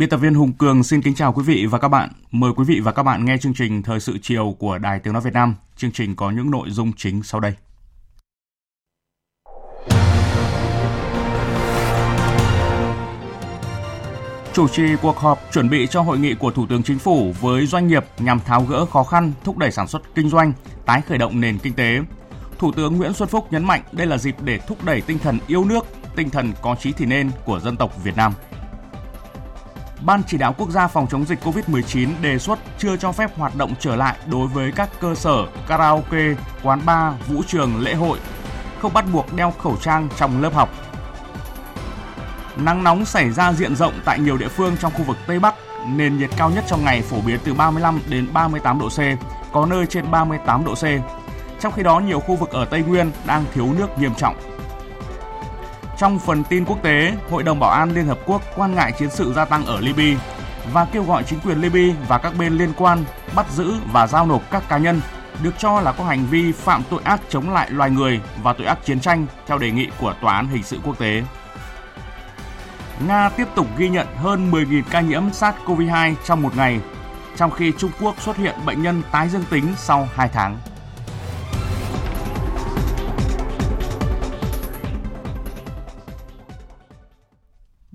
Biên tập viên Hùng Cường xin kính chào quý vị và các bạn. Mời quý vị và các bạn nghe chương trình Thời sự chiều của Đài Tiếng Nói Việt Nam. Chương trình có những nội dung chính sau đây. Chủ trì cuộc họp chuẩn bị cho hội nghị của Thủ tướng Chính phủ với doanh nghiệp nhằm tháo gỡ khó khăn, thúc đẩy sản xuất kinh doanh, tái khởi động nền kinh tế. Thủ tướng Nguyễn Xuân Phúc nhấn mạnh đây là dịp để thúc đẩy tinh thần yêu nước, tinh thần có chí thì nên của dân tộc Việt Nam. Ban chỉ đạo quốc gia phòng chống dịch COVID-19 đề xuất chưa cho phép hoạt động trở lại đối với các cơ sở karaoke, quán bar, vũ trường, lễ hội, không bắt buộc đeo khẩu trang trong lớp học. Nắng nóng xảy ra diện rộng tại nhiều địa phương trong khu vực Tây Bắc, nền nhiệt cao nhất trong ngày phổ biến từ 35 đến 38 độ C, có nơi trên 38 độ C. Trong khi đó, nhiều khu vực ở Tây Nguyên đang thiếu nước nghiêm trọng. Trong phần tin quốc tế, Hội đồng Bảo an Liên Hợp Quốc quan ngại chiến sự gia tăng ở Libya và kêu gọi chính quyền Libya và các bên liên quan bắt giữ và giao nộp các cá nhân được cho là có hành vi phạm tội ác chống lại loài người và tội ác chiến tranh theo đề nghị của Tòa án Hình sự Quốc tế. Nga tiếp tục ghi nhận hơn 10.000 ca nhiễm SARS-CoV-2 trong một ngày, trong khi Trung Quốc xuất hiện bệnh nhân tái dương tính sau 2 tháng.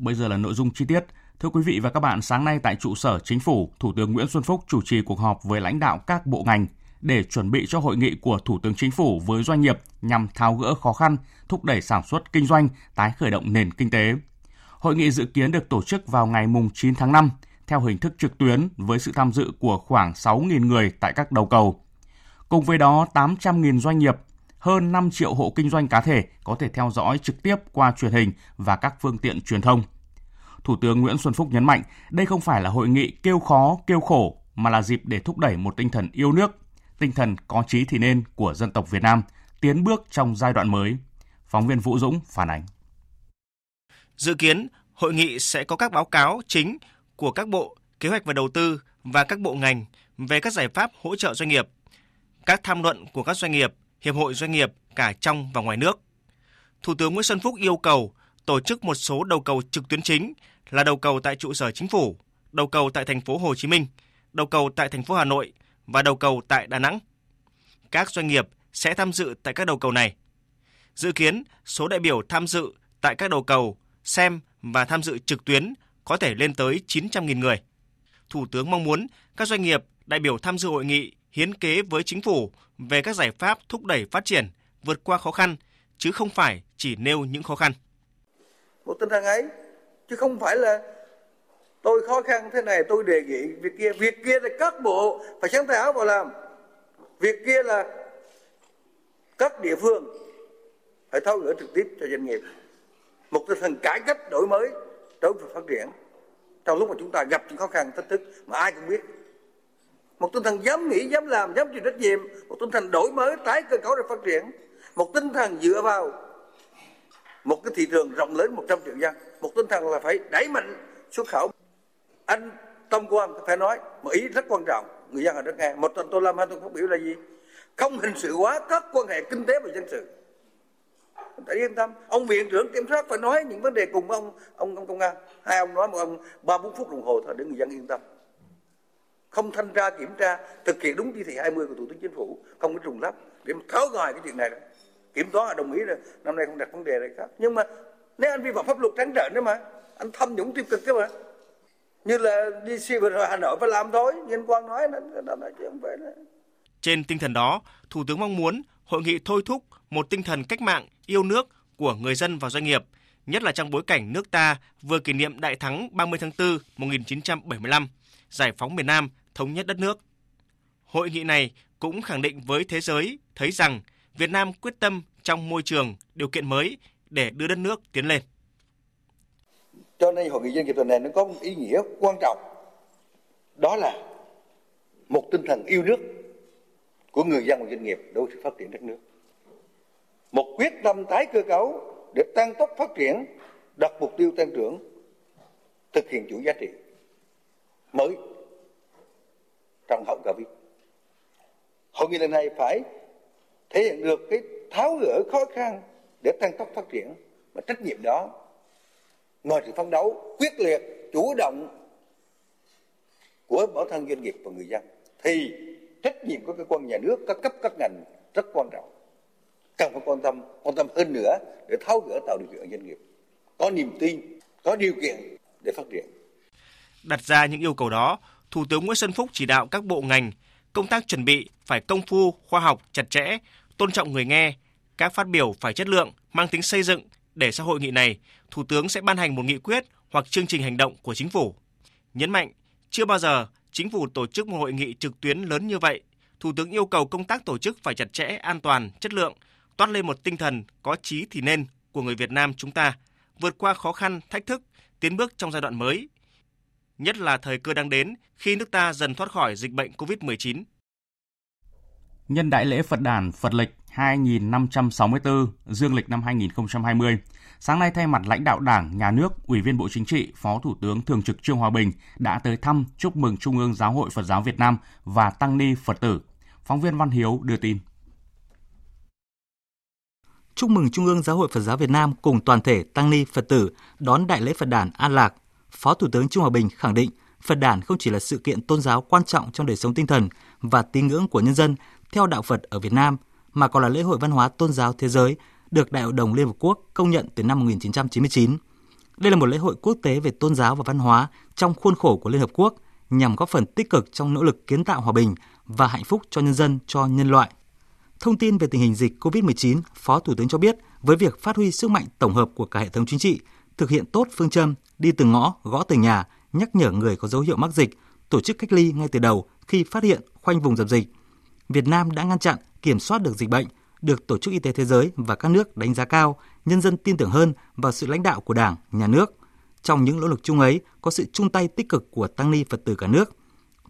Bây giờ là nội dung chi tiết. Thưa quý vị và các bạn, sáng nay tại trụ sở Chính phủ, Thủ tướng Nguyễn Xuân Phúc chủ trì cuộc họp với lãnh đạo các bộ ngành để chuẩn bị cho hội nghị của Thủ tướng Chính phủ với doanh nghiệp nhằm tháo gỡ khó khăn, thúc đẩy sản xuất kinh doanh, tái khởi động nền kinh tế. Hội nghị dự kiến được tổ chức vào ngày 9 tháng 5 theo hình thức trực tuyến với sự tham dự của khoảng 6.000 người tại các đầu cầu. Cùng với đó, 800.000 doanh nghiệp, hơn 5 triệu hộ kinh doanh cá thể có thể theo dõi trực tiếp qua truyền hình và các phương tiện truyền thông. Thủ tướng Nguyễn Xuân Phúc nhấn mạnh đây không phải là hội nghị kêu khó, kêu khổ mà là dịp để thúc đẩy một tinh thần yêu nước, tinh thần có chí thì nên của dân tộc Việt Nam tiến bước trong giai đoạn mới. Phóng viên Vũ Dũng phản ánh. Dự kiến, hội nghị sẽ có các báo cáo chính của các bộ kế hoạch và đầu tư và các bộ ngành về các giải pháp hỗ trợ doanh nghiệp, các tham luận của các doanh nghiệp, hiệp hội doanh nghiệp cả trong và ngoài nước. Thủ tướng Nguyễn Xuân Phúc yêu cầu tổ chức một số đầu cầu trực tuyến chính là đầu cầu tại trụ sở chính phủ, đầu cầu tại thành phố Hồ Chí Minh, đầu cầu tại thành phố Hà Nội và đầu cầu tại Đà Nẵng. Các doanh nghiệp sẽ tham dự tại các đầu cầu này. Dự kiến số đại biểu tham dự tại các đầu cầu xem và tham dự trực tuyến có thể lên tới 900.000 người. Thủ tướng mong muốn các doanh nghiệp, đại biểu tham dự hội nghị hiến kế với chính phủ về các giải pháp thúc đẩy phát triển, vượt qua khó khăn, chứ không phải chỉ nêu những khó khăn. Một tinh thần ấy, chứ không phải là tôi khó khăn thế này, tôi đề nghị việc kia. Việc kia là các bộ phải sáng tạo vào làm. Việc kia là các địa phương phải tháo gỡ trực tiếp cho doanh nghiệp. Một tinh thần cải cách đổi mới đối với phát triển. Trong lúc mà chúng ta gặp những khó khăn, thách thức mà ai cũng biết. Một tinh thần dám nghĩ, dám làm, dám chịu trách nhiệm. Một tinh thần đổi mới, tái cơ cấu để phát triển. Một tinh thần dựa vào một cái thị trường rộng lớn 100 triệu dân một tinh thần là phải đẩy mạnh xuất khẩu. Anh Tâm Quang phải nói một ý rất quan trọng, người dân ở đất nga. Một tuần tôi làm hai tuần phát biểu là gì? Không hình sự hóa các quan hệ kinh tế và dân sự. Phải yên tâm. Ông viện trưởng kiểm soát phải nói những vấn đề cùng ông ông ông công an. Hai ông nói, một ông ba, bốn phút đồng hồ thôi để người dân yên tâm. Không thanh tra, kiểm tra, thực hiện đúng chỉ thị 20 của thủ tướng chính phủ, không có trùng lắp. Để tháo gỡ cái chuyện này đó. kiểm toán đồng ý rồi, năm nay không đặt vấn đề này khác. Nhưng mà nếu anh vi phạm pháp luật trắng trợn đó mà anh thâm nhũng tiêu cực đó mà như là đi siêu vào Hà Nội phải làm thôi nhân quan nói nó nó nói chứ không phải. Trên tinh thần đó, Thủ tướng mong muốn hội nghị thôi thúc một tinh thần cách mạng, yêu nước của người dân và doanh nghiệp, nhất là trong bối cảnh nước ta vừa kỷ niệm đại thắng 30 tháng 4 1975, giải phóng miền Nam, thống nhất đất nước. Hội nghị này cũng khẳng định với thế giới thấy rằng Việt Nam quyết tâm trong môi trường, điều kiện mới để đưa đất nước tiến lên. Cho nên hội nghị doanh nghiệp tuần này nó có một ý nghĩa quan trọng. Đó là một tinh thần yêu nước của người dân và doanh nghiệp đối với sự phát triển đất nước. Một quyết tâm tái cơ cấu để tăng tốc phát triển, đặt mục tiêu tăng trưởng, thực hiện chủ giá trị mới trong hậu Covid. Hội nghị lần này phải thể hiện được cái tháo gỡ khó khăn để tăng tốc phát triển. Và trách nhiệm đó, ngoài sự phấn đấu quyết liệt, chủ động của bản thân doanh nghiệp và người dân, thì trách nhiệm của cơ quan nhà nước, các cấp, các ngành rất quan trọng. Cần phải quan tâm quan tâm hơn nữa để tháo gỡ tạo điều kiện doanh nghiệp, có niềm tin, có điều kiện để phát triển. Đặt ra những yêu cầu đó, thủ tướng nguyễn xuân phúc chỉ đạo các bộ ngành, công tác chuẩn bị phải công phu, khoa học, chặt chẽ, tôn trọng người nghe các phát biểu phải chất lượng mang tính xây dựng để sau hội nghị này thủ tướng sẽ ban hành một nghị quyết hoặc chương trình hành động của chính phủ nhấn mạnh chưa bao giờ chính phủ tổ chức một hội nghị trực tuyến lớn như vậy thủ tướng yêu cầu công tác tổ chức phải chặt chẽ an toàn chất lượng toát lên một tinh thần có chí thì nên của người Việt Nam chúng ta, vượt qua khó khăn, thách thức, tiến bước trong giai đoạn mới. Nhất là thời cơ đang đến khi nước ta dần thoát khỏi dịch bệnh COVID-19. Nhân đại lễ Phật đàn Phật lịch 2564 dương lịch năm 2020, sáng nay thay mặt lãnh đạo Đảng, Nhà nước, Ủy viên Bộ Chính trị, Phó Thủ tướng Thường trực Trương Hòa Bình đã tới thăm chúc mừng Trung ương Giáo hội Phật giáo Việt Nam và Tăng ni Phật tử. Phóng viên Văn Hiếu đưa tin chúc mừng Trung ương Giáo hội Phật giáo Việt Nam cùng toàn thể tăng ni Phật tử đón đại lễ Phật đản An Lạc. Phó Thủ tướng Trung Hòa Bình khẳng định Phật đản không chỉ là sự kiện tôn giáo quan trọng trong đời sống tinh thần và tín ngưỡng của nhân dân theo đạo Phật ở Việt Nam, mà còn là lễ hội văn hóa tôn giáo thế giới được Đại hội đồng Liên Hợp Quốc công nhận từ năm 1999. Đây là một lễ hội quốc tế về tôn giáo và văn hóa trong khuôn khổ của Liên Hợp Quốc nhằm góp phần tích cực trong nỗ lực kiến tạo hòa bình và hạnh phúc cho nhân dân, cho nhân loại. Thông tin về tình hình dịch COVID-19, Phó Thủ tướng cho biết với việc phát huy sức mạnh tổng hợp của cả hệ thống chính trị, thực hiện tốt phương châm đi từng ngõ, gõ từng nhà, nhắc nhở người có dấu hiệu mắc dịch, tổ chức cách ly ngay từ đầu khi phát hiện khoanh vùng dập dịch. Việt Nam đã ngăn chặn, kiểm soát được dịch bệnh, được Tổ chức Y tế Thế giới và các nước đánh giá cao, nhân dân tin tưởng hơn vào sự lãnh đạo của Đảng, Nhà nước. Trong những nỗ lực chung ấy có sự chung tay tích cực của tăng ni Phật tử cả nước.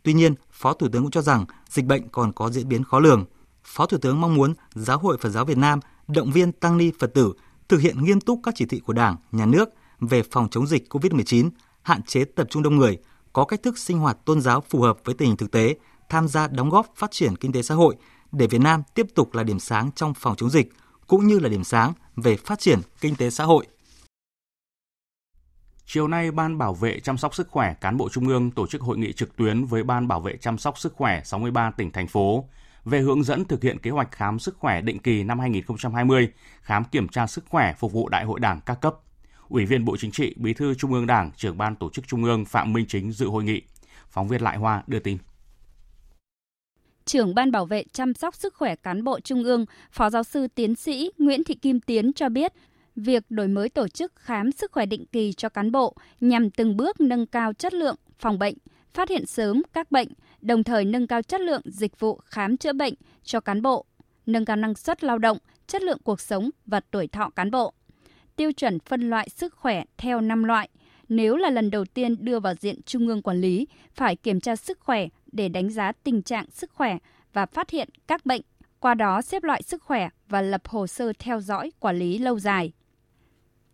Tuy nhiên, Phó Thủ tướng cũng cho rằng dịch bệnh còn có diễn biến khó lường, Phó Thủ tướng mong muốn Giáo hội Phật giáo Việt Nam động viên tăng ni Phật tử thực hiện nghiêm túc các chỉ thị của Đảng, Nhà nước về phòng chống dịch COVID-19, hạn chế tập trung đông người, có cách thức sinh hoạt tôn giáo phù hợp với tình hình thực tế, tham gia đóng góp phát triển kinh tế xã hội để Việt Nam tiếp tục là điểm sáng trong phòng chống dịch cũng như là điểm sáng về phát triển kinh tế xã hội. Chiều nay, Ban Bảo vệ chăm sóc sức khỏe cán bộ Trung ương tổ chức hội nghị trực tuyến với Ban Bảo vệ chăm sóc sức khỏe 63 tỉnh, thành phố về hướng dẫn thực hiện kế hoạch khám sức khỏe định kỳ năm 2020, khám kiểm tra sức khỏe phục vụ Đại hội Đảng các cấp. Ủy viên Bộ Chính trị, Bí thư Trung ương Đảng, trưởng ban tổ chức Trung ương Phạm Minh Chính dự hội nghị. Phóng viên Lại Hoa đưa tin. Trưởng Ban Bảo vệ chăm sóc sức khỏe cán bộ Trung ương, Phó giáo sư tiến sĩ Nguyễn Thị Kim Tiến cho biết, việc đổi mới tổ chức khám sức khỏe định kỳ cho cán bộ nhằm từng bước nâng cao chất lượng phòng bệnh, phát hiện sớm các bệnh, đồng thời nâng cao chất lượng dịch vụ khám chữa bệnh cho cán bộ, nâng cao năng suất lao động, chất lượng cuộc sống và tuổi thọ cán bộ. Tiêu chuẩn phân loại sức khỏe theo 5 loại. Nếu là lần đầu tiên đưa vào diện trung ương quản lý, phải kiểm tra sức khỏe để đánh giá tình trạng sức khỏe và phát hiện các bệnh, qua đó xếp loại sức khỏe và lập hồ sơ theo dõi quản lý lâu dài.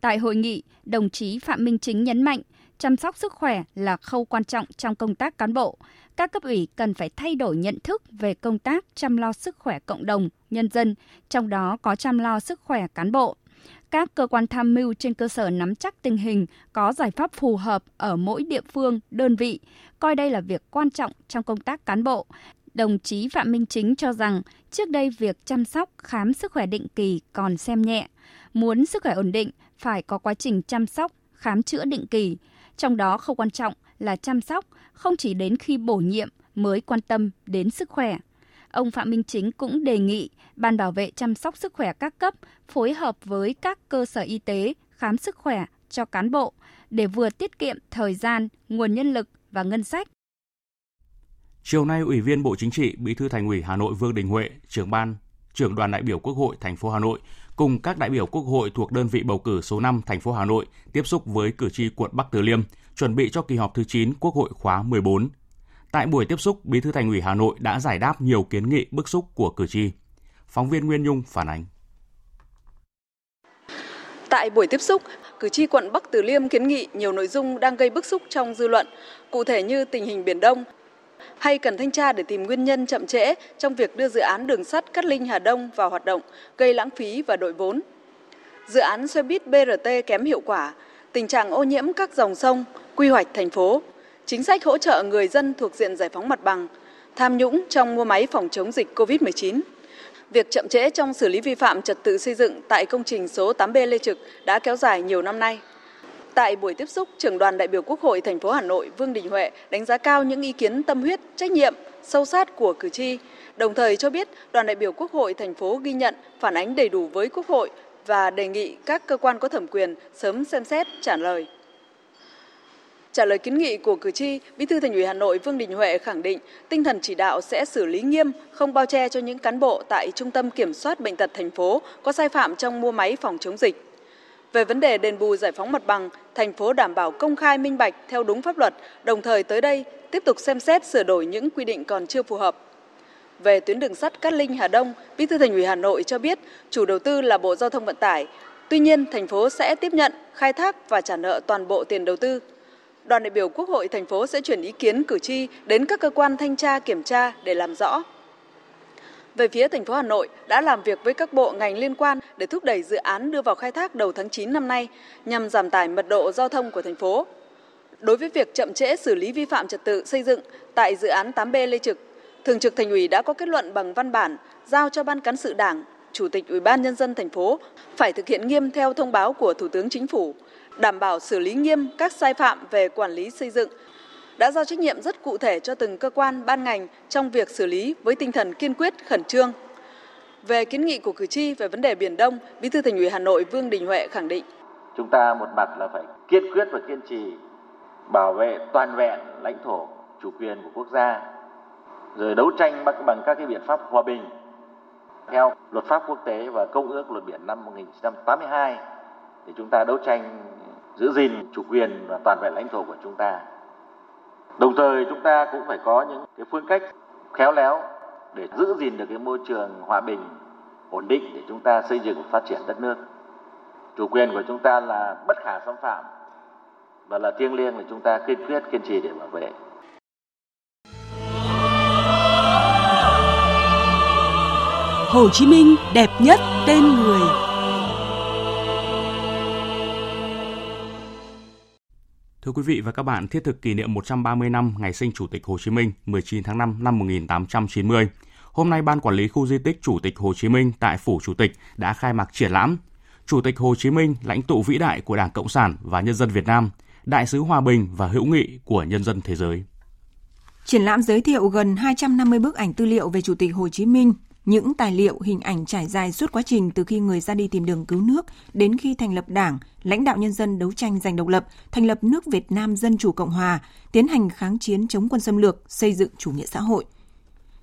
Tại hội nghị, đồng chí Phạm Minh Chính nhấn mạnh chăm sóc sức khỏe là khâu quan trọng trong công tác cán bộ. Các cấp ủy cần phải thay đổi nhận thức về công tác chăm lo sức khỏe cộng đồng, nhân dân, trong đó có chăm lo sức khỏe cán bộ. Các cơ quan tham mưu trên cơ sở nắm chắc tình hình, có giải pháp phù hợp ở mỗi địa phương, đơn vị, coi đây là việc quan trọng trong công tác cán bộ. Đồng chí Phạm Minh Chính cho rằng trước đây việc chăm sóc khám sức khỏe định kỳ còn xem nhẹ. Muốn sức khỏe ổn định phải có quá trình chăm sóc, khám chữa định kỳ. Trong đó không quan trọng là chăm sóc không chỉ đến khi bổ nhiệm mới quan tâm đến sức khỏe. Ông Phạm Minh Chính cũng đề nghị Ban bảo vệ chăm sóc sức khỏe các cấp phối hợp với các cơ sở y tế khám sức khỏe cho cán bộ để vừa tiết kiệm thời gian, nguồn nhân lực và ngân sách. Chiều nay, Ủy viên Bộ Chính trị, Bí thư Thành ủy Hà Nội Vương Đình Huệ, trưởng ban, trưởng đoàn đại biểu Quốc hội thành phố Hà Nội cùng các đại biểu Quốc hội thuộc đơn vị bầu cử số 5 thành phố Hà Nội tiếp xúc với cử tri quận Bắc Từ Liêm, chuẩn bị cho kỳ họp thứ 9 Quốc hội khóa 14. Tại buổi tiếp xúc, Bí thư Thành ủy Hà Nội đã giải đáp nhiều kiến nghị bức xúc của cử tri. Phóng viên Nguyên Nhung phản ánh. Tại buổi tiếp xúc, cử tri quận Bắc Từ Liêm kiến nghị nhiều nội dung đang gây bức xúc trong dư luận, cụ thể như tình hình Biển Đông, hay cần thanh tra để tìm nguyên nhân chậm trễ trong việc đưa dự án đường sắt Cát Linh Hà Đông vào hoạt động, gây lãng phí và đội vốn. Dự án xe buýt BRT kém hiệu quả, tình trạng ô nhiễm các dòng sông, quy hoạch thành phố, chính sách hỗ trợ người dân thuộc diện giải phóng mặt bằng, tham nhũng trong mua máy phòng chống dịch COVID-19. Việc chậm trễ trong xử lý vi phạm trật tự xây dựng tại công trình số 8B Lê Trực đã kéo dài nhiều năm nay. Tại buổi tiếp xúc, trưởng đoàn đại biểu Quốc hội thành phố Hà Nội Vương Đình Huệ đánh giá cao những ý kiến tâm huyết, trách nhiệm, sâu sát của cử tri, đồng thời cho biết đoàn đại biểu Quốc hội thành phố ghi nhận, phản ánh đầy đủ với Quốc hội và đề nghị các cơ quan có thẩm quyền sớm xem xét trả lời. Trả lời kiến nghị của cử tri, Bí thư Thành ủy Hà Nội Vương Đình Huệ khẳng định tinh thần chỉ đạo sẽ xử lý nghiêm, không bao che cho những cán bộ tại Trung tâm Kiểm soát Bệnh tật thành phố có sai phạm trong mua máy phòng chống dịch. Về vấn đề đền bù giải phóng mặt bằng, thành phố đảm bảo công khai minh bạch theo đúng pháp luật, đồng thời tới đây tiếp tục xem xét sửa đổi những quy định còn chưa phù hợp. Về tuyến đường sắt Cát Linh Hà Đông, Bí thư Thành ủy Hà Nội cho biết chủ đầu tư là Bộ Giao thông Vận tải. Tuy nhiên, thành phố sẽ tiếp nhận, khai thác và trả nợ toàn bộ tiền đầu tư. Đoàn đại biểu Quốc hội thành phố sẽ chuyển ý kiến cử tri đến các cơ quan thanh tra kiểm tra để làm rõ. Về phía thành phố Hà Nội đã làm việc với các bộ ngành liên quan để thúc đẩy dự án đưa vào khai thác đầu tháng 9 năm nay nhằm giảm tải mật độ giao thông của thành phố. Đối với việc chậm trễ xử lý vi phạm trật tự xây dựng tại dự án 8B Lê Trực, Thường trực Thành ủy đã có kết luận bằng văn bản giao cho Ban cán sự Đảng, Chủ tịch Ủy ban nhân dân thành phố phải thực hiện nghiêm theo thông báo của Thủ tướng Chính phủ, đảm bảo xử lý nghiêm các sai phạm về quản lý xây dựng đã giao trách nhiệm rất cụ thể cho từng cơ quan, ban ngành trong việc xử lý với tinh thần kiên quyết, khẩn trương. Về kiến nghị của cử tri về vấn đề Biển Đông, Bí thư Thành ủy Hà Nội Vương Đình Huệ khẳng định. Chúng ta một mặt là phải kiên quyết và kiên trì bảo vệ toàn vẹn lãnh thổ, chủ quyền của quốc gia, rồi đấu tranh bằng các cái biện pháp hòa bình theo luật pháp quốc tế và công ước luật biển năm 1982 thì chúng ta đấu tranh giữ gìn chủ quyền và toàn vẹn lãnh thổ của chúng ta Đồng thời chúng ta cũng phải có những cái phương cách khéo léo để giữ gìn được cái môi trường hòa bình, ổn định để chúng ta xây dựng phát triển đất nước. Chủ quyền của chúng ta là bất khả xâm phạm và là thiêng liêng để chúng ta kiên quyết kiên trì để bảo vệ. Hồ Chí Minh đẹp nhất tên người Thưa quý vị và các bạn, thiết thực kỷ niệm 130 năm ngày sinh Chủ tịch Hồ Chí Minh 19 tháng 5 năm 1890. Hôm nay, Ban Quản lý Khu di tích Chủ tịch Hồ Chí Minh tại Phủ Chủ tịch đã khai mạc triển lãm Chủ tịch Hồ Chí Minh, lãnh tụ vĩ đại của Đảng Cộng sản và nhân dân Việt Nam, đại sứ hòa bình và hữu nghị của nhân dân thế giới. Triển lãm giới thiệu gần 250 bức ảnh tư liệu về Chủ tịch Hồ Chí Minh, những tài liệu, hình ảnh trải dài suốt quá trình từ khi người ra đi tìm đường cứu nước đến khi thành lập đảng, lãnh đạo nhân dân đấu tranh giành độc lập, thành lập nước Việt Nam Dân Chủ Cộng Hòa, tiến hành kháng chiến chống quân xâm lược, xây dựng chủ nghĩa xã hội.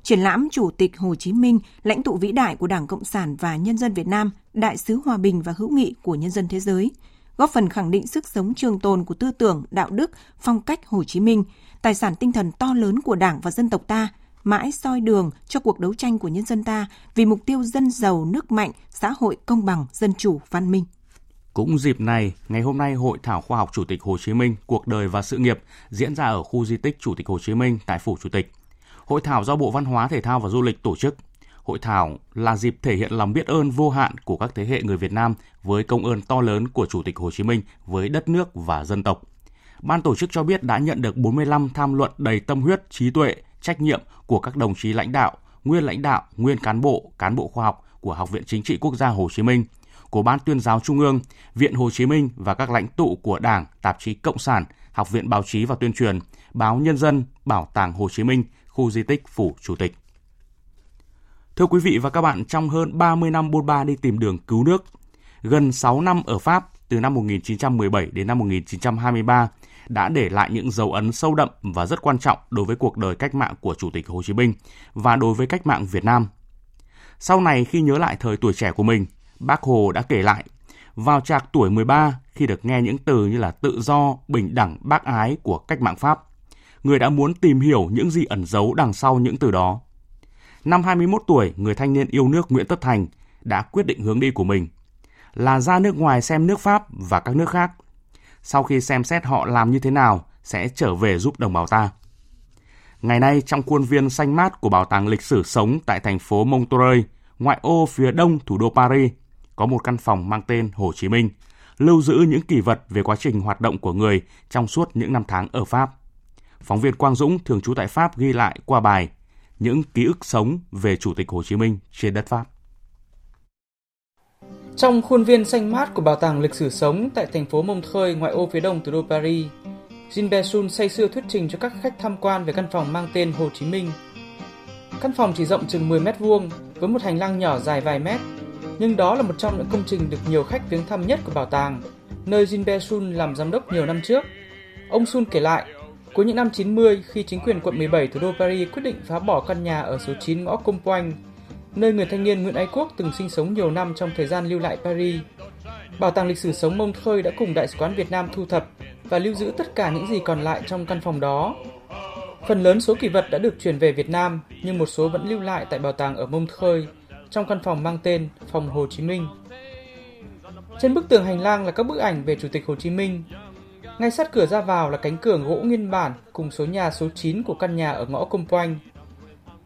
Triển lãm Chủ tịch Hồ Chí Minh, lãnh tụ vĩ đại của Đảng Cộng sản và nhân dân Việt Nam, đại sứ hòa bình và hữu nghị của nhân dân thế giới, góp phần khẳng định sức sống trường tồn của tư tưởng, đạo đức, phong cách Hồ Chí Minh, tài sản tinh thần to lớn của Đảng và dân tộc ta – mãi soi đường cho cuộc đấu tranh của nhân dân ta vì mục tiêu dân giàu, nước mạnh, xã hội công bằng, dân chủ, văn minh. Cũng dịp này, ngày hôm nay Hội thảo khoa học Chủ tịch Hồ Chí Minh, cuộc đời và sự nghiệp diễn ra ở khu di tích Chủ tịch Hồ Chí Minh tại Phủ Chủ tịch. Hội thảo do Bộ Văn hóa, Thể thao và Du lịch tổ chức. Hội thảo là dịp thể hiện lòng biết ơn vô hạn của các thế hệ người Việt Nam với công ơn to lớn của Chủ tịch Hồ Chí Minh với đất nước và dân tộc. Ban tổ chức cho biết đã nhận được 45 tham luận đầy tâm huyết, trí tuệ, trách nhiệm của các đồng chí lãnh đạo, nguyên lãnh đạo, nguyên cán bộ, cán bộ khoa học của Học viện Chính trị Quốc gia Hồ Chí Minh, của Ban tuyên giáo Trung ương, Viện Hồ Chí Minh và các lãnh tụ của Đảng, Tạp chí Cộng sản, Học viện Báo chí và Tuyên truyền, Báo Nhân dân, Bảo tàng Hồ Chí Minh, khu di tích Phủ Chủ tịch. Thưa quý vị và các bạn, trong hơn 30 năm bôn ba đi tìm đường cứu nước, gần 6 năm ở Pháp, từ năm 1917 đến năm 1923 đã để lại những dấu ấn sâu đậm và rất quan trọng đối với cuộc đời cách mạng của Chủ tịch Hồ Chí Minh và đối với cách mạng Việt Nam. Sau này khi nhớ lại thời tuổi trẻ của mình, Bác Hồ đã kể lại, vào trạc tuổi 13 khi được nghe những từ như là tự do, bình đẳng, bác ái của cách mạng Pháp, người đã muốn tìm hiểu những gì ẩn giấu đằng sau những từ đó. Năm 21 tuổi, người thanh niên yêu nước Nguyễn Tất Thành đã quyết định hướng đi của mình là ra nước ngoài xem nước Pháp và các nước khác. Sau khi xem xét họ làm như thế nào, sẽ trở về giúp đồng bào ta. Ngày nay, trong khuôn viên xanh mát của Bảo tàng lịch sử sống tại thành phố Montreuil, ngoại ô phía đông thủ đô Paris, có một căn phòng mang tên Hồ Chí Minh, lưu giữ những kỷ vật về quá trình hoạt động của người trong suốt những năm tháng ở Pháp. Phóng viên Quang Dũng thường trú tại Pháp ghi lại qua bài Những ký ức sống về Chủ tịch Hồ Chí Minh trên đất Pháp. Trong khuôn viên xanh mát của Bảo tàng lịch sử sống tại thành phố Montreuil, ngoại ô phía đông thủ đô Paris, Jean Besson say sưa thuyết trình cho các khách tham quan về căn phòng mang tên Hồ Chí Minh. Căn phòng chỉ rộng chừng 10 mét vuông với một hành lang nhỏ dài vài mét, nhưng đó là một trong những công trình được nhiều khách viếng thăm nhất của bảo tàng, nơi Jean Besson làm giám đốc nhiều năm trước. Ông Sun kể lại, cuối những năm 90 khi chính quyền quận 17 thủ đô Paris quyết định phá bỏ căn nhà ở số 9 ngõ Compoint, nơi người thanh niên Nguyễn Ái Quốc từng sinh sống nhiều năm trong thời gian lưu lại Paris. Bảo tàng lịch sử sống Mông Khơi đã cùng Đại sứ quán Việt Nam thu thập và lưu giữ tất cả những gì còn lại trong căn phòng đó. Phần lớn số kỷ vật đã được chuyển về Việt Nam, nhưng một số vẫn lưu lại tại bảo tàng ở Mông Khơi, trong căn phòng mang tên Phòng Hồ Chí Minh. Trên bức tường hành lang là các bức ảnh về Chủ tịch Hồ Chí Minh. Ngay sát cửa ra vào là cánh cửa gỗ nguyên bản cùng số nhà số 9 của căn nhà ở ngõ Công Quanh.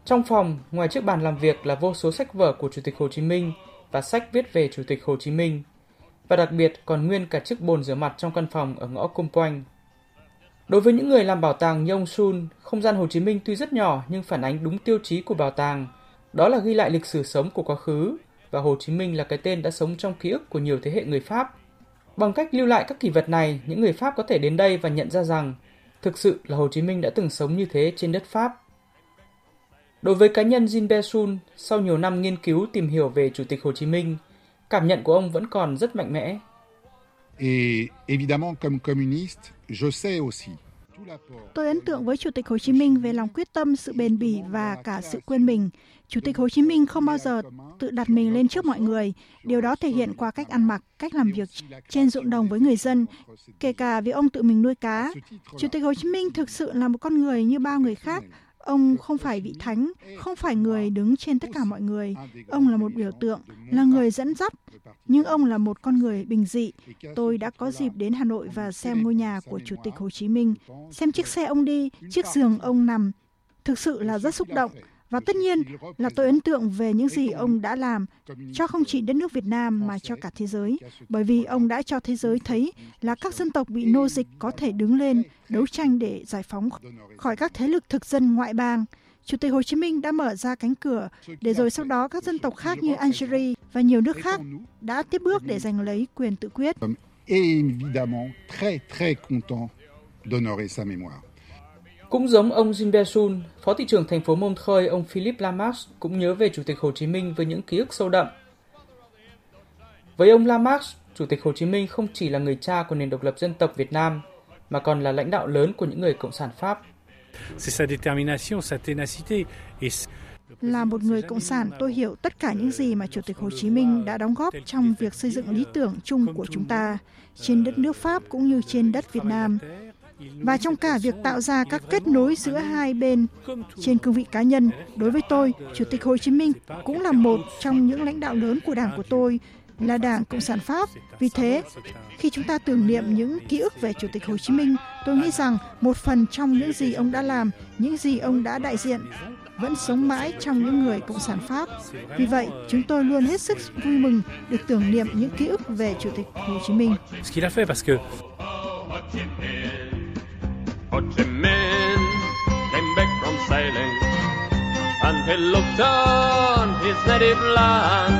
Trong phòng, ngoài chiếc bàn làm việc là vô số sách vở của Chủ tịch Hồ Chí Minh và sách viết về Chủ tịch Hồ Chí Minh và đặc biệt còn nguyên cả chiếc bồn rửa mặt trong căn phòng ở ngõ Cung Poanh. Đối với những người làm bảo tàng như ông Sun, không gian Hồ Chí Minh tuy rất nhỏ nhưng phản ánh đúng tiêu chí của bảo tàng, đó là ghi lại lịch sử sống của quá khứ và Hồ Chí Minh là cái tên đã sống trong ký ức của nhiều thế hệ người Pháp. Bằng cách lưu lại các kỷ vật này, những người Pháp có thể đến đây và nhận ra rằng thực sự là Hồ Chí Minh đã từng sống như thế trên đất Pháp. Đối với cá nhân Jean Besson, sau nhiều năm nghiên cứu tìm hiểu về Chủ tịch Hồ Chí Minh, cảm nhận của ông vẫn còn rất mạnh mẽ. Et évidemment, comme communiste, je sais aussi Tôi ấn tượng với Chủ tịch Hồ Chí Minh về lòng quyết tâm, sự bền bỉ và cả sự quên mình. Chủ tịch Hồ Chí Minh không bao giờ tự đặt mình lên trước mọi người. Điều đó thể hiện qua cách ăn mặc, cách làm việc trên ruộng đồng với người dân, kể cả việc ông tự mình nuôi cá. Chủ tịch Hồ Chí Minh thực sự là một con người như bao người khác. Ông không phải vị thánh, không phải người đứng trên tất cả mọi người. Ông là một biểu tượng, là người dẫn dắt, nhưng ông là một con người bình dị. Tôi đã có dịp đến Hà Nội và xem ngôi nhà của Chủ tịch Hồ Chí Minh, xem chiếc xe ông đi, chiếc giường ông nằm. Thực sự là rất xúc động. Và tất nhiên là tôi ấn tượng về những gì ông đã làm cho không chỉ đất nước Việt Nam mà cho cả thế giới, bởi vì ông đã cho thế giới thấy là các dân tộc bị nô dịch có thể đứng lên đấu tranh để giải phóng khỏi các thế lực thực dân ngoại bang. Chủ tịch Hồ Chí Minh đã mở ra cánh cửa để rồi sau đó các dân tộc khác như Algeria và nhiều nước khác đã tiếp bước để giành lấy quyền tự quyết. Cũng giống ông Jean Bersun, Phó thị trưởng thành phố Montreuil, ông Philippe Lamarche cũng nhớ về Chủ tịch Hồ Chí Minh với những ký ức sâu đậm. Với ông Lamarche, Chủ tịch Hồ Chí Minh không chỉ là người cha của nền độc lập dân tộc Việt Nam, mà còn là lãnh đạo lớn của những người Cộng sản Pháp. Là một người cộng sản, tôi hiểu tất cả những gì mà Chủ tịch Hồ Chí Minh đã đóng góp trong việc xây dựng lý tưởng chung của chúng ta trên đất nước Pháp cũng như trên đất Việt Nam và trong cả việc tạo ra các kết nối giữa hai bên trên cương vị cá nhân, đối với tôi, chủ tịch hồ chí minh cũng là một trong những lãnh đạo lớn của đảng của tôi, là đảng cộng sản pháp. Vì thế, khi chúng ta tưởng niệm những ký ức về chủ tịch hồ chí minh, tôi nghĩ rằng một phần trong những gì ông đã làm, những gì ông đã đại diện, vẫn sống mãi trong những người cộng sản pháp. Vì vậy, chúng tôi luôn hết sức vui mừng được tưởng niệm những ký ức về chủ tịch hồ chí minh. Ho Chi Minh Ho Chi Minh came back from sailing and he looked on his native land.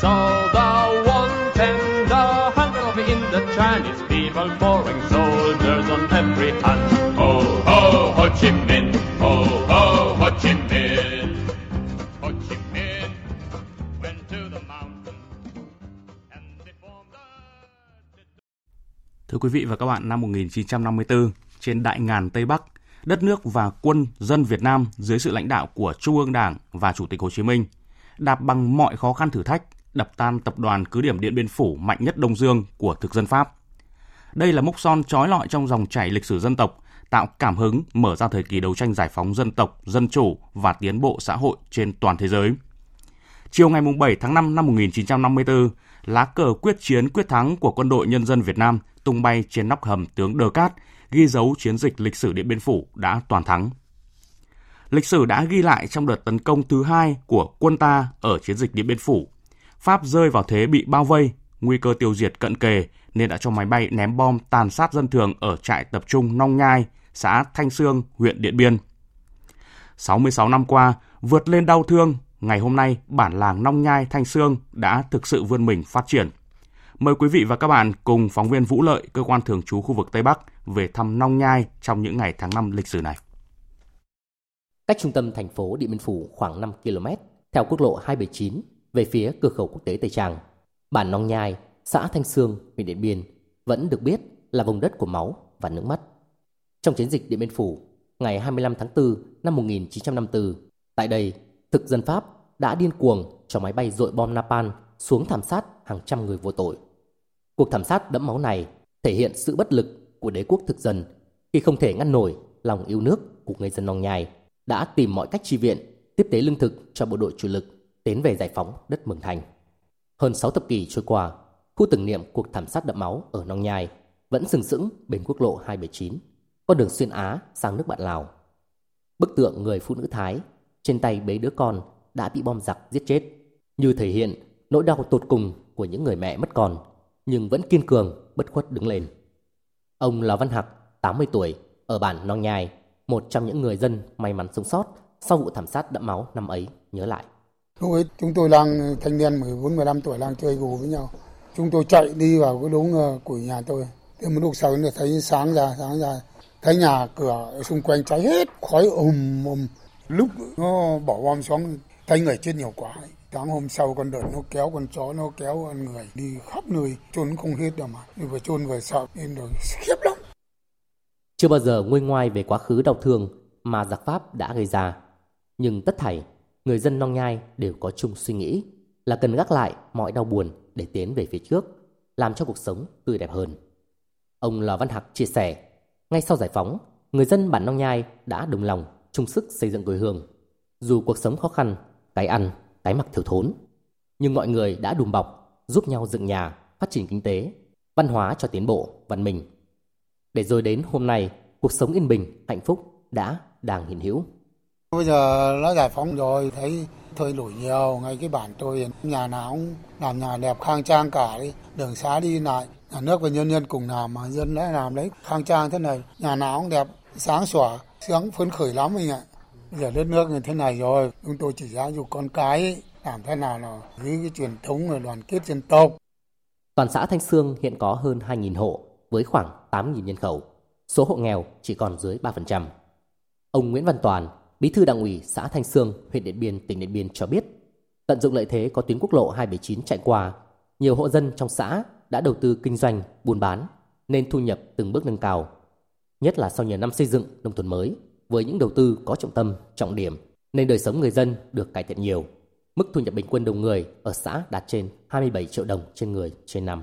Saw the want and the hunger of the Chinese people pouring soldiers on every hand. Ho, ho, Ho Chi Minh, ho, ho, Ho Chi Minh. Thưa quý vị và các bạn, năm 1954, trên đại ngàn Tây Bắc, đất nước và quân dân Việt Nam dưới sự lãnh đạo của Trung ương Đảng và Chủ tịch Hồ Chí Minh đạp bằng mọi khó khăn thử thách, đập tan tập đoàn cứ điểm Điện Biên Phủ mạnh nhất Đông Dương của thực dân Pháp. Đây là mốc son trói lọi trong dòng chảy lịch sử dân tộc, tạo cảm hứng mở ra thời kỳ đấu tranh giải phóng dân tộc, dân chủ và tiến bộ xã hội trên toàn thế giới. Chiều ngày 7 tháng 5 năm 1954, lá cờ quyết chiến quyết thắng của quân đội nhân dân Việt Nam tung bay trên nóc hầm tướng Đờ Cát, ghi dấu chiến dịch lịch sử Điện Biên Phủ đã toàn thắng. Lịch sử đã ghi lại trong đợt tấn công thứ hai của quân ta ở chiến dịch Điện Biên Phủ. Pháp rơi vào thế bị bao vây, nguy cơ tiêu diệt cận kề nên đã cho máy bay ném bom tàn sát dân thường ở trại tập trung Nong Nhai, xã Thanh Sương, huyện Điện Biên. 66 năm qua, vượt lên đau thương, ngày hôm nay bản làng Nong Nhai Thanh Sương đã thực sự vươn mình phát triển. Mời quý vị và các bạn cùng phóng viên Vũ Lợi, cơ quan thường trú khu vực Tây Bắc về thăm Nong Nhai trong những ngày tháng 5 lịch sử này. Cách trung tâm thành phố Điện Biên Phủ khoảng 5 km, theo quốc lộ 279 về phía cửa khẩu quốc tế Tây Tràng, bản Nong Nhai, xã Thanh Sương, huyện Điện Biên vẫn được biết là vùng đất của máu và nước mắt. Trong chiến dịch Điện Biên Phủ, ngày 25 tháng 4 năm 1954, tại đây, thực dân Pháp đã điên cuồng cho máy bay dội bom napalm xuống thảm sát hàng trăm người vô tội. Cuộc thảm sát đẫm máu này thể hiện sự bất lực của đế quốc thực dân khi không thể ngăn nổi lòng yêu nước của người dân Nong Nhai đã tìm mọi cách chi viện, tiếp tế lương thực cho bộ đội chủ lực tiến về giải phóng đất Mường Thành. Hơn 6 thập kỷ trôi qua, khu tưởng niệm cuộc thảm sát đẫm máu ở Nong Nhai vẫn sừng sững bên quốc lộ 279, con đường xuyên Á sang nước bạn Lào. Bức tượng người phụ nữ Thái trên tay bế đứa con đã bị bom giặc giết chết, như thể hiện nỗi đau tột cùng của những người mẹ mất con, nhưng vẫn kiên cường, bất khuất đứng lên. Ông Lò Văn Hạc, 80 tuổi, ở bản Nong Nhai, một trong những người dân may mắn sống sót sau vụ thảm sát đẫm máu năm ấy, nhớ lại. Lúc ấy chúng tôi đang thanh niên 14-15 tuổi đang chơi gù với nhau. Chúng tôi chạy đi vào cái đống ờ, của nhà tôi. Thế một lúc sau thấy sáng ra, sáng ra, thấy nhà cửa xung quanh cháy hết, khói ùm ùm. Lúc nó bỏ bom xuống, thấy người chết nhiều quá. Sáng hôm sau con đợt nó kéo con chó, nó kéo con người đi khắp nơi, chôn không hết đâu mà. Vừa chôn vừa sợ, nên rồi khiếp lắm. Chưa bao giờ nguôi ngoai về quá khứ đau thương mà giặc Pháp đã gây ra. Nhưng tất thảy, người dân Nong Nhai đều có chung suy nghĩ là cần gác lại mọi đau buồn để tiến về phía trước, làm cho cuộc sống tươi đẹp hơn. Ông Lò Văn Hạc chia sẻ, ngay sau giải phóng, người dân bản Nong Nhai đã đồng lòng, chung sức xây dựng quê hương. Dù cuộc sống khó khăn, cái ăn, cái mặc thiếu thốn, nhưng mọi người đã đùm bọc, giúp nhau dựng nhà, phát triển kinh tế, văn hóa cho tiến bộ, văn minh. Để rồi đến hôm nay, cuộc sống yên bình, hạnh phúc đã đang hiện hữu. Bây giờ nó giải phóng rồi, thấy thời đổi nhiều, ngay cái bản tôi nhà nào cũng làm nhà đẹp khang trang cả đi, đường xá đi lại, nhà nước và nhân dân cùng làm mà dân đã làm đấy khang trang thế này, nhà nào cũng đẹp, sáng sủa, sướng phấn khởi lắm mình ạ. Bây giờ đất nước như thế này rồi, chúng tôi chỉ giáo dục con cái ấy, làm thế nào là giữ cái truyền thống là đoàn kết dân tộc. Toàn xã Thanh Sương hiện có hơn 2.000 hộ với khoảng 8.000 nhân khẩu. Số hộ nghèo chỉ còn dưới 3%. Ông Nguyễn Văn Toàn, Bí thư Đảng ủy xã Thanh Sương, huyện Điện Biên, tỉnh Điện Biên cho biết, tận dụng lợi thế có tuyến quốc lộ 279 chạy qua, nhiều hộ dân trong xã đã đầu tư kinh doanh, buôn bán nên thu nhập từng bước nâng cao. Nhất là sau nhiều năm xây dựng nông thôn mới, với những đầu tư có trọng tâm, trọng điểm nên đời sống người dân được cải thiện nhiều. Mức thu nhập bình quân đầu người ở xã đạt trên 27 triệu đồng trên người trên năm.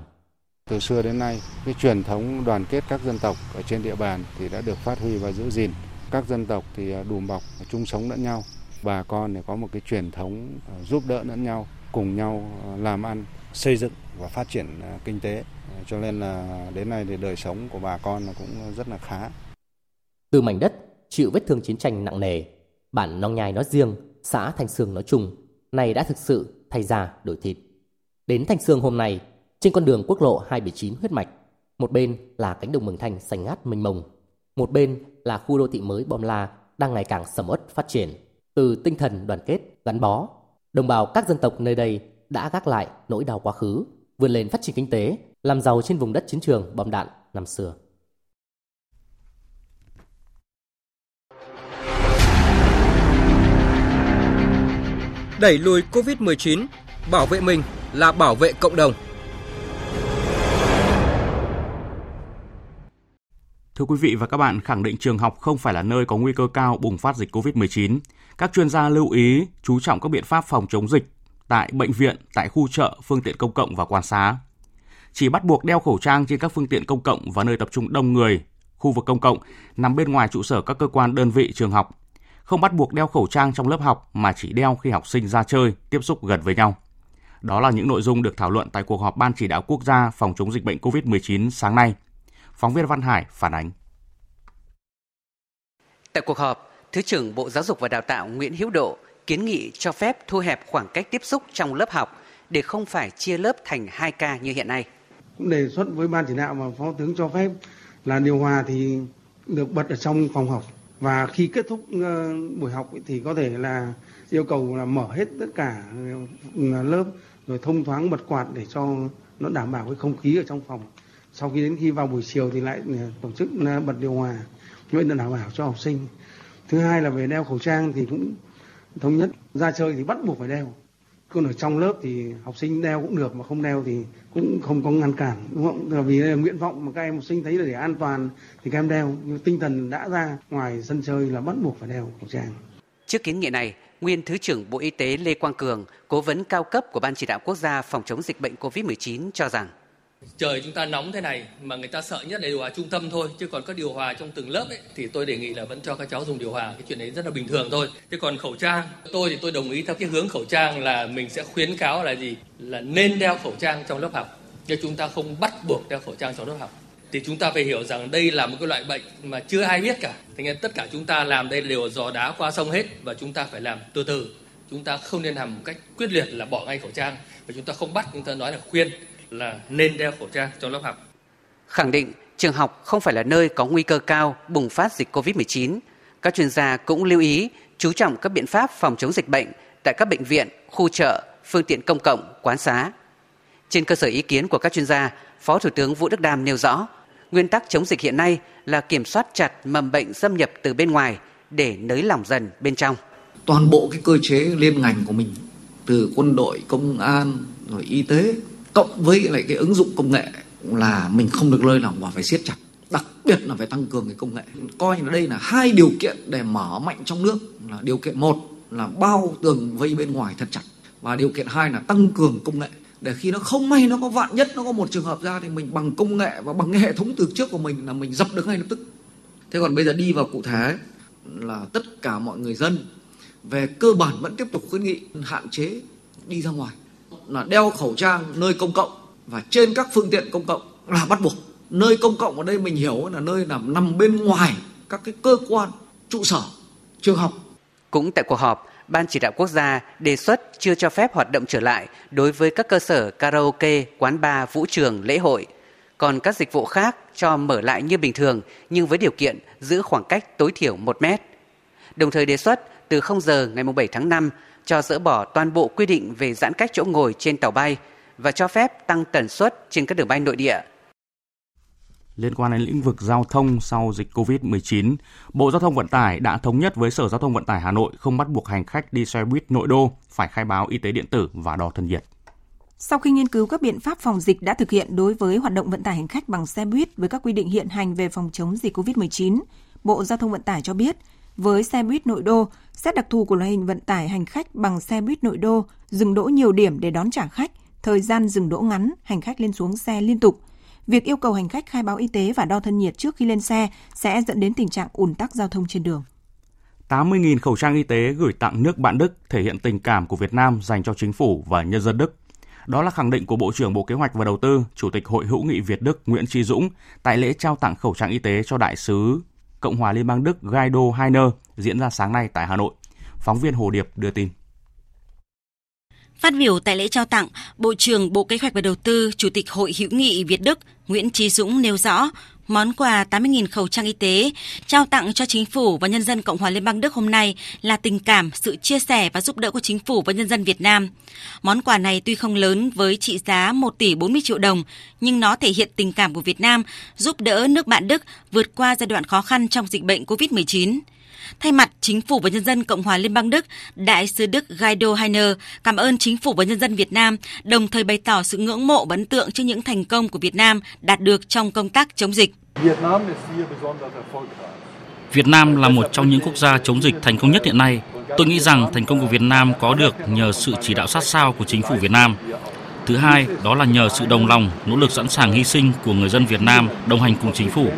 Từ xưa đến nay, cái truyền thống đoàn kết các dân tộc ở trên địa bàn thì đã được phát huy và giữ gìn. Các dân tộc thì à, đùm bọc, chung sống lẫn nhau. Bà con thì có một cái truyền thống à, giúp đỡ lẫn nhau, cùng nhau à, làm ăn, xây dựng và phát triển kinh tế. Cho nên là đến nay thì đời sống của bà con cũng rất là khá. Từ mảnh đất chịu vết thương chiến tranh nặng nề, bản Nong Nhai nói riêng, xã Thanh Sương nói chung, này đã thực sự thay da đổi thịt. Đến Thanh Sương hôm nay, trên con đường quốc lộ 279 huyết mạch, một bên là cánh đồng Mường Thanh xanh ngát mênh mông, một bên là khu đô thị mới Bom La đang ngày càng sầm uất phát triển. Từ tinh thần đoàn kết, gắn bó, đồng bào các dân tộc nơi đây đã gác lại nỗi đau quá khứ, vươn lên phát triển kinh tế, làm giàu trên vùng đất chiến trường bom đạn năm xưa. Đẩy lùi Covid-19, bảo vệ mình là bảo vệ cộng đồng. Thưa quý vị và các bạn, khẳng định trường học không phải là nơi có nguy cơ cao bùng phát dịch COVID-19. Các chuyên gia lưu ý chú trọng các biện pháp phòng chống dịch tại bệnh viện, tại khu chợ, phương tiện công cộng và quan xá. Chỉ bắt buộc đeo khẩu trang trên các phương tiện công cộng và nơi tập trung đông người, khu vực công cộng nằm bên ngoài trụ sở các cơ quan đơn vị trường học. Không bắt buộc đeo khẩu trang trong lớp học mà chỉ đeo khi học sinh ra chơi, tiếp xúc gần với nhau. Đó là những nội dung được thảo luận tại cuộc họp Ban chỉ đạo quốc gia phòng chống dịch bệnh COVID-19 sáng nay. Phóng viên Văn Hải phản ánh. Tại cuộc họp, Thứ trưởng Bộ Giáo dục và Đào tạo Nguyễn Hữu Độ kiến nghị cho phép thu hẹp khoảng cách tiếp xúc trong lớp học để không phải chia lớp thành 2 ca như hiện nay. Cũng đề xuất với ban chỉ đạo và phó tướng cho phép là điều hòa thì được bật ở trong phòng học. Và khi kết thúc ờ, buổi học thì có thể là yêu cầu là mở hết tất cả ờ, lớp rồi thông thoáng, bật quạt để cho nó đảm bảo cái không khí ở trong phòng. Sau khi đến khi vào buổi chiều thì lại ờ, tổ chức bật điều hòa vậy là đảm bảo cho học sinh. Thứ hai là về đeo khẩu trang thì cũng thống nhất, ra chơi thì bắt buộc phải đeo còn ở trong lớp thì học sinh đeo cũng được mà không đeo thì cũng không có ngăn cản đúng không? Là vì là nguyện vọng mà các em học sinh thấy là để an toàn thì các em đeo. Nhưng tinh thần đã ra ngoài sân chơi là bắt buộc phải đeo khẩu trang. Trước kiến nghị này nguyên Thứ trưởng Bộ Y tế Lê Quang Cường, cố vấn cao cấp của Ban chỉ đạo quốc gia phòng chống dịch bệnh COVID-19 cho rằng trời chúng ta nóng thế này mà người ta sợ nhất là điều hòa trung tâm thôi, chứ còn các điều hòa trong từng lớp ấy, thì tôi đề nghị là vẫn cho các cháu dùng điều hòa, cái chuyện đấy rất là bình thường thôi. Chứ còn khẩu trang, tôi thì tôi đồng ý theo cái hướng khẩu trang là mình sẽ khuyến cáo là gì? Là nên đeo khẩu trang trong lớp học nhưng chúng ta không bắt buộc đeo khẩu trang trong lớp học. Thì chúng ta phải hiểu rằng đây là một cái loại bệnh mà chưa ai biết cả. Thế nên tất cả chúng ta làm đây đều dò đá qua sông hết và chúng ta phải làm từ từ. Chúng ta không nên làm một cách quyết liệt là bỏ ngay khẩu trang và chúng ta không bắt, chúng ta nói là khuyên là nên đeo khẩu trang trong lớp học. Khẳng định trường học không phải là nơi có nguy cơ cao bùng phát dịch COVID-19, các chuyên gia cũng lưu ý chú trọng các biện pháp phòng chống dịch bệnh tại các bệnh viện, khu chợ, phương tiện công cộng, quán xá. Trên cơ sở ý kiến của các chuyên gia, Phó Thủ tướng Vũ Đức Đam nêu rõ, nguyên tắc chống dịch hiện nay là kiểm soát chặt mầm bệnh xâm nhập từ bên ngoài để nới lỏng dần bên trong. Toàn bộ cái cơ chế liên ngành của mình từ quân đội, công an, rồi y tế cộng với lại cái ứng dụng công nghệ là mình không được lơi lỏng và phải siết chặt. Đặc biệt là phải tăng cường cái công nghệ. Coi là đây là hai điều kiện để mở mạnh trong nước. Là điều kiện một là bao tường vây bên ngoài thật chặt. Và điều kiện hai là tăng cường công nghệ. Để khi nó không may nó có vạn nhất, nó có một trường hợp ra thì mình bằng công nghệ và bằng cái hệ thống từ trước của mình là mình dập được ngay lập tức. Thế còn bây giờ đi vào cụ thể là tất cả mọi người dân về cơ bản vẫn tiếp tục khuyến nghị hạn chế đi ra ngoài là đeo khẩu trang nơi công cộng và trên các phương tiện công cộng là bắt buộc nơi công cộng ở đây mình hiểu là nơi nằm nằm bên ngoài các cái cơ quan trụ sở trường học cũng tại cuộc họp Ban chỉ đạo quốc gia đề xuất chưa cho phép hoạt động trở lại đối với các cơ sở karaoke, quán bar, vũ trường, lễ hội. Còn các dịch vụ khác cho mở lại như bình thường nhưng với điều kiện giữ khoảng cách tối thiểu 1 mét. Đồng thời đề xuất từ 0 giờ ngày 7 tháng 5 cho dỡ bỏ toàn bộ quy định về giãn cách chỗ ngồi trên tàu bay và cho phép tăng tần suất trên các đường bay nội địa. Liên quan đến lĩnh vực giao thông sau dịch COVID-19, Bộ Giao thông Vận tải đã thống nhất với Sở Giao thông Vận tải Hà Nội không bắt buộc hành khách đi xe buýt nội đô phải khai báo y tế điện tử và đo thân nhiệt. Sau khi nghiên cứu các biện pháp phòng dịch đã thực hiện đối với hoạt động vận tải hành khách bằng xe buýt với các quy định hiện hành về phòng chống dịch COVID-19, Bộ Giao thông Vận tải cho biết với xe buýt nội đô, xét đặc thù của loại hình vận tải hành khách bằng xe buýt nội đô, dừng đỗ nhiều điểm để đón trả khách, thời gian dừng đỗ ngắn, hành khách lên xuống xe liên tục. Việc yêu cầu hành khách khai báo y tế và đo thân nhiệt trước khi lên xe sẽ dẫn đến tình trạng ùn tắc giao thông trên đường. 80.000 khẩu trang y tế gửi tặng nước bạn Đức thể hiện tình cảm của Việt Nam dành cho chính phủ và nhân dân Đức. Đó là khẳng định của Bộ trưởng Bộ Kế hoạch và Đầu tư, Chủ tịch Hội hữu nghị Việt Đức Nguyễn Tri Dũng tại lễ trao tặng khẩu trang y tế cho đại sứ Cộng hòa Liên bang Đức Guido Heiner diễn ra sáng nay tại Hà Nội. Phóng viên Hồ Điệp đưa tin. Phát biểu tại lễ trao tặng, Bộ trưởng Bộ Kế hoạch và Đầu tư, Chủ tịch Hội hữu nghị Việt Đức Nguyễn Trí Dũng nêu rõ, món quà 80.000 khẩu trang y tế trao tặng cho chính phủ và nhân dân Cộng hòa Liên bang Đức hôm nay là tình cảm, sự chia sẻ và giúp đỡ của chính phủ và nhân dân Việt Nam. Món quà này tuy không lớn với trị giá 1 tỷ 40 triệu đồng, nhưng nó thể hiện tình cảm của Việt Nam giúp đỡ nước bạn Đức vượt qua giai đoạn khó khăn trong dịch bệnh COVID-19. Thay mặt chính phủ và nhân dân Cộng hòa Liên bang Đức, Đại sứ Đức Guido Heiner cảm ơn chính phủ và nhân dân Việt Nam, đồng thời bày tỏ sự ngưỡng mộ và ấn tượng trước những thành công của Việt Nam đạt được trong công tác chống dịch. Việt Nam là một trong những quốc gia chống dịch thành công nhất hiện nay. Tôi nghĩ rằng thành công của Việt Nam có được nhờ sự chỉ đạo sát sao của chính phủ Việt Nam. Thứ hai, đó là nhờ sự đồng lòng, nỗ lực sẵn sàng hy sinh của người dân Việt Nam đồng hành cùng chính phủ.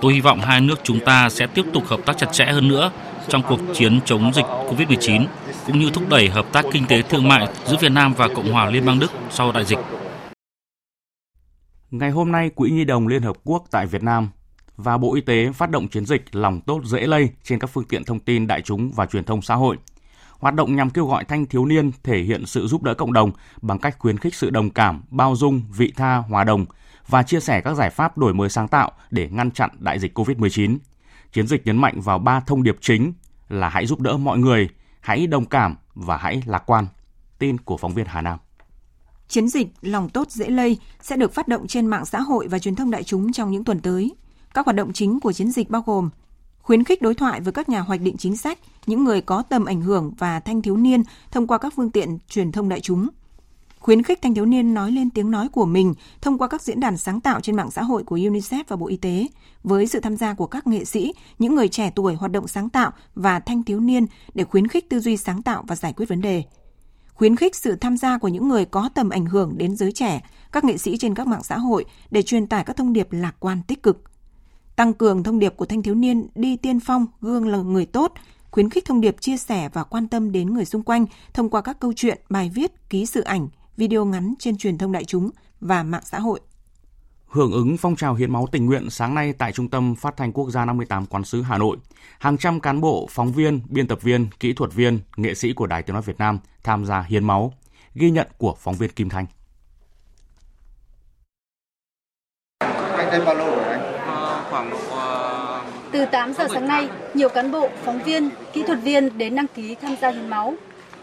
Tôi hy vọng hai nước chúng ta sẽ tiếp tục hợp tác chặt chẽ hơn nữa trong cuộc chiến chống dịch COVID-19 cũng như thúc đẩy hợp tác kinh tế thương mại giữa Việt Nam và Cộng hòa Liên bang Đức sau đại dịch. Ngày hôm nay, Quỹ Nhi đồng Liên Hợp Quốc tại Việt Nam và Bộ Y tế phát động chiến dịch lòng tốt dễ lây trên các phương tiện thông tin đại chúng và truyền thông xã hội. Hoạt động nhằm kêu gọi thanh thiếu niên thể hiện sự giúp đỡ cộng đồng bằng cách khuyến khích sự đồng cảm, bao dung, vị tha, hòa đồng và chia sẻ các giải pháp đổi mới sáng tạo để ngăn chặn đại dịch COVID-19. Chiến dịch nhấn mạnh vào ba thông điệp chính là hãy giúp đỡ mọi người, hãy đồng cảm và hãy lạc quan. Tin của phóng viên Hà Nam. Chiến dịch Lòng tốt dễ lây sẽ được phát động trên mạng xã hội và truyền thông đại chúng trong những tuần tới. Các hoạt động chính của chiến dịch bao gồm khuyến khích đối thoại với các nhà hoạch định chính sách, những người có tầm ảnh hưởng và thanh thiếu niên thông qua các phương tiện truyền thông đại chúng. Khuyến khích thanh thiếu niên nói lên tiếng nói của mình thông qua các diễn đàn sáng tạo trên mạng xã hội của UNICEF và Bộ Y tế, với sự tham gia của các nghệ sĩ, những người trẻ tuổi hoạt động sáng tạo và thanh thiếu niên để khuyến khích tư duy sáng tạo và giải quyết vấn đề. Khuyến khích sự tham gia của những người có tầm ảnh hưởng đến giới trẻ, các nghệ sĩ trên các mạng xã hội để truyền tải các thông điệp lạc quan tích cực. Tăng cường thông điệp của thanh thiếu niên đi tiên phong, gương là người tốt, khuyến khích thông điệp chia sẻ và quan tâm đến người xung quanh thông qua các câu chuyện, bài viết, ký sự ảnh, video ngắn trên truyền thông đại chúng và mạng xã hội. Hưởng ứng phong trào hiến máu tình nguyện sáng nay tại Trung tâm Phát thanh Quốc gia 58 Quán sứ Hà Nội, hàng trăm cán bộ, phóng viên, biên tập viên, kỹ thuật viên, nghệ sĩ của Đài Tiếng nói Việt Nam tham gia hiến máu. Ghi nhận của phóng viên Kim Thanh. Anh đây bao lâu rồi anh? À, khoảng uh... từ 8 giờ sáng nay, nhiều cán bộ, phóng viên, kỹ thuật viên đến đăng ký tham gia hiến máu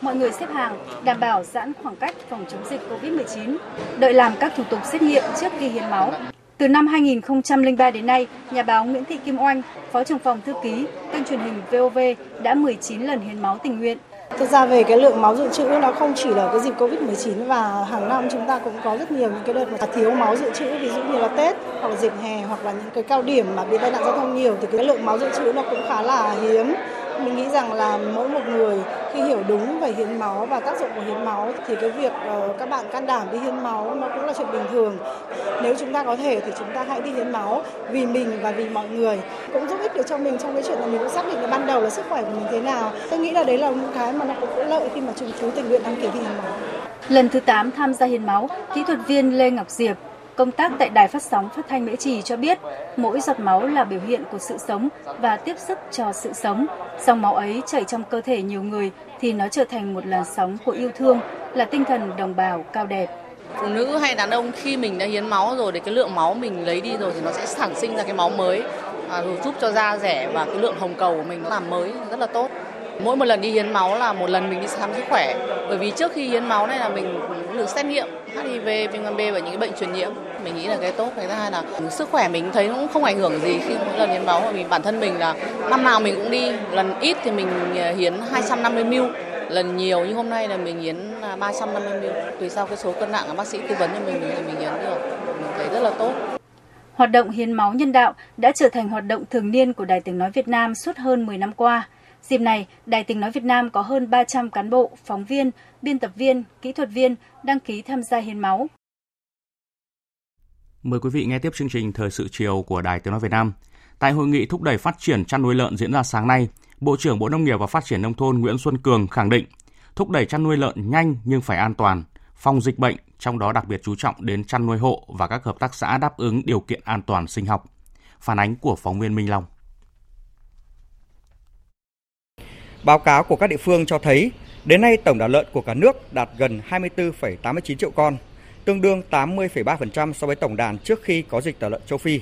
mọi người xếp hàng, đảm bảo giãn khoảng cách phòng chống dịch COVID-19, đợi làm các thủ tục xét nghiệm trước khi hiến máu. Từ năm 2003 đến nay, nhà báo Nguyễn Thị Kim Oanh, Phó trưởng phòng thư ký, kênh truyền hình VOV đã 19 lần hiến máu tình nguyện. Thực ra về cái lượng máu dự trữ nó không chỉ là cái dịch Covid-19 và hàng năm chúng ta cũng có rất nhiều những cái đợt mà thiếu máu dự trữ ví dụ như là Tết hoặc là dịp hè hoặc là những cái cao điểm mà bị tai nạn giao thông nhiều thì cái lượng máu dự trữ nó cũng khá là hiếm mình nghĩ rằng là mỗi một người khi hiểu đúng về hiến máu và tác dụng của hiến máu thì cái việc ờ, các bạn can đảm đi hiến máu nó cũng là chuyện bình thường. Nếu chúng ta có thể thì chúng ta hãy đi hiến máu vì mình và vì mọi người cũng giúp ích được cho mình trong cái chuyện là mình cũng xác định là ban đầu là sức khỏe của mình thế nào. Tôi nghĩ là đấy là một cái mà nó cũng có lợi khi mà chúng chú tình nguyện đăng ký đi hiến máu. Lần thứ 8 tham gia hiến máu, kỹ thuật viên Lê Ngọc Diệp Công tác tại Đài Phát sóng Phát thanh Mễ Trì cho biết, mỗi giọt máu là biểu hiện của sự sống và tiếp sức cho sự sống. Dòng máu ấy chảy trong cơ thể nhiều người thì nó trở thành một làn sóng của yêu thương, là tinh thần đồng bào cao đẹp. Phụ nữ hay đàn ông khi mình đã hiến máu rồi thì cái lượng máu mình lấy đi rồi thì nó sẽ sản sinh ra cái máu mới à, giúp cho da rẻ và cái lượng hồng cầu của mình làm mới rất là tốt. Mỗi một lần đi hiến máu là một lần mình đi khám sức khỏe. Bởi vì trước khi hiến máu này là mình cũng được xét nghiệm HIV, viêm gan B và những cái bệnh truyền nhiễm. Mình nghĩ là cái tốt. Cái thứ hai là sức khỏe mình thấy cũng không ảnh hưởng gì khi mỗi lần hiến máu. Vì bản thân mình là năm nào mình cũng đi. Lần ít thì mình à, hiến 250 ml lần nhiều như hôm nay là mình hiến 350 ml tùy sau cái số cân nặng bác sĩ tư vấn cho mình thì mình hiến được mình thấy rất là tốt Hoạt động hiến máu nhân đạo đã trở thành hoạt động thường niên của Đài Tiếng Nói Việt Nam suốt hơn 10 năm qua. Dịp này, Đài Tiếng Nói Việt Nam có hơn 300 cán bộ, phóng viên, biên tập viên, kỹ thuật viên đăng ký tham gia hiến máu. Mời quý vị nghe tiếp chương trình Thời sự chiều của Đài Tiếng Nói Việt Nam. Tại hội nghị thúc đẩy phát triển chăn nuôi lợn diễn ra sáng nay, Bộ trưởng Bộ Nông nghiệp và Phát triển Nông thôn Nguyễn Xuân Cường khẳng định thúc đẩy chăn nuôi lợn nhanh nhưng phải an toàn, phòng dịch bệnh, trong đó đặc biệt chú trọng đến chăn nuôi hộ và các hợp tác xã đáp ứng điều kiện an toàn sinh học. Phản ánh của phóng viên Minh Long. Báo cáo của các địa phương cho thấy, đến nay tổng đàn lợn của cả nước đạt gần 24,89 triệu con, tương đương 80,3% so với tổng đàn trước khi có dịch tả lợn châu Phi,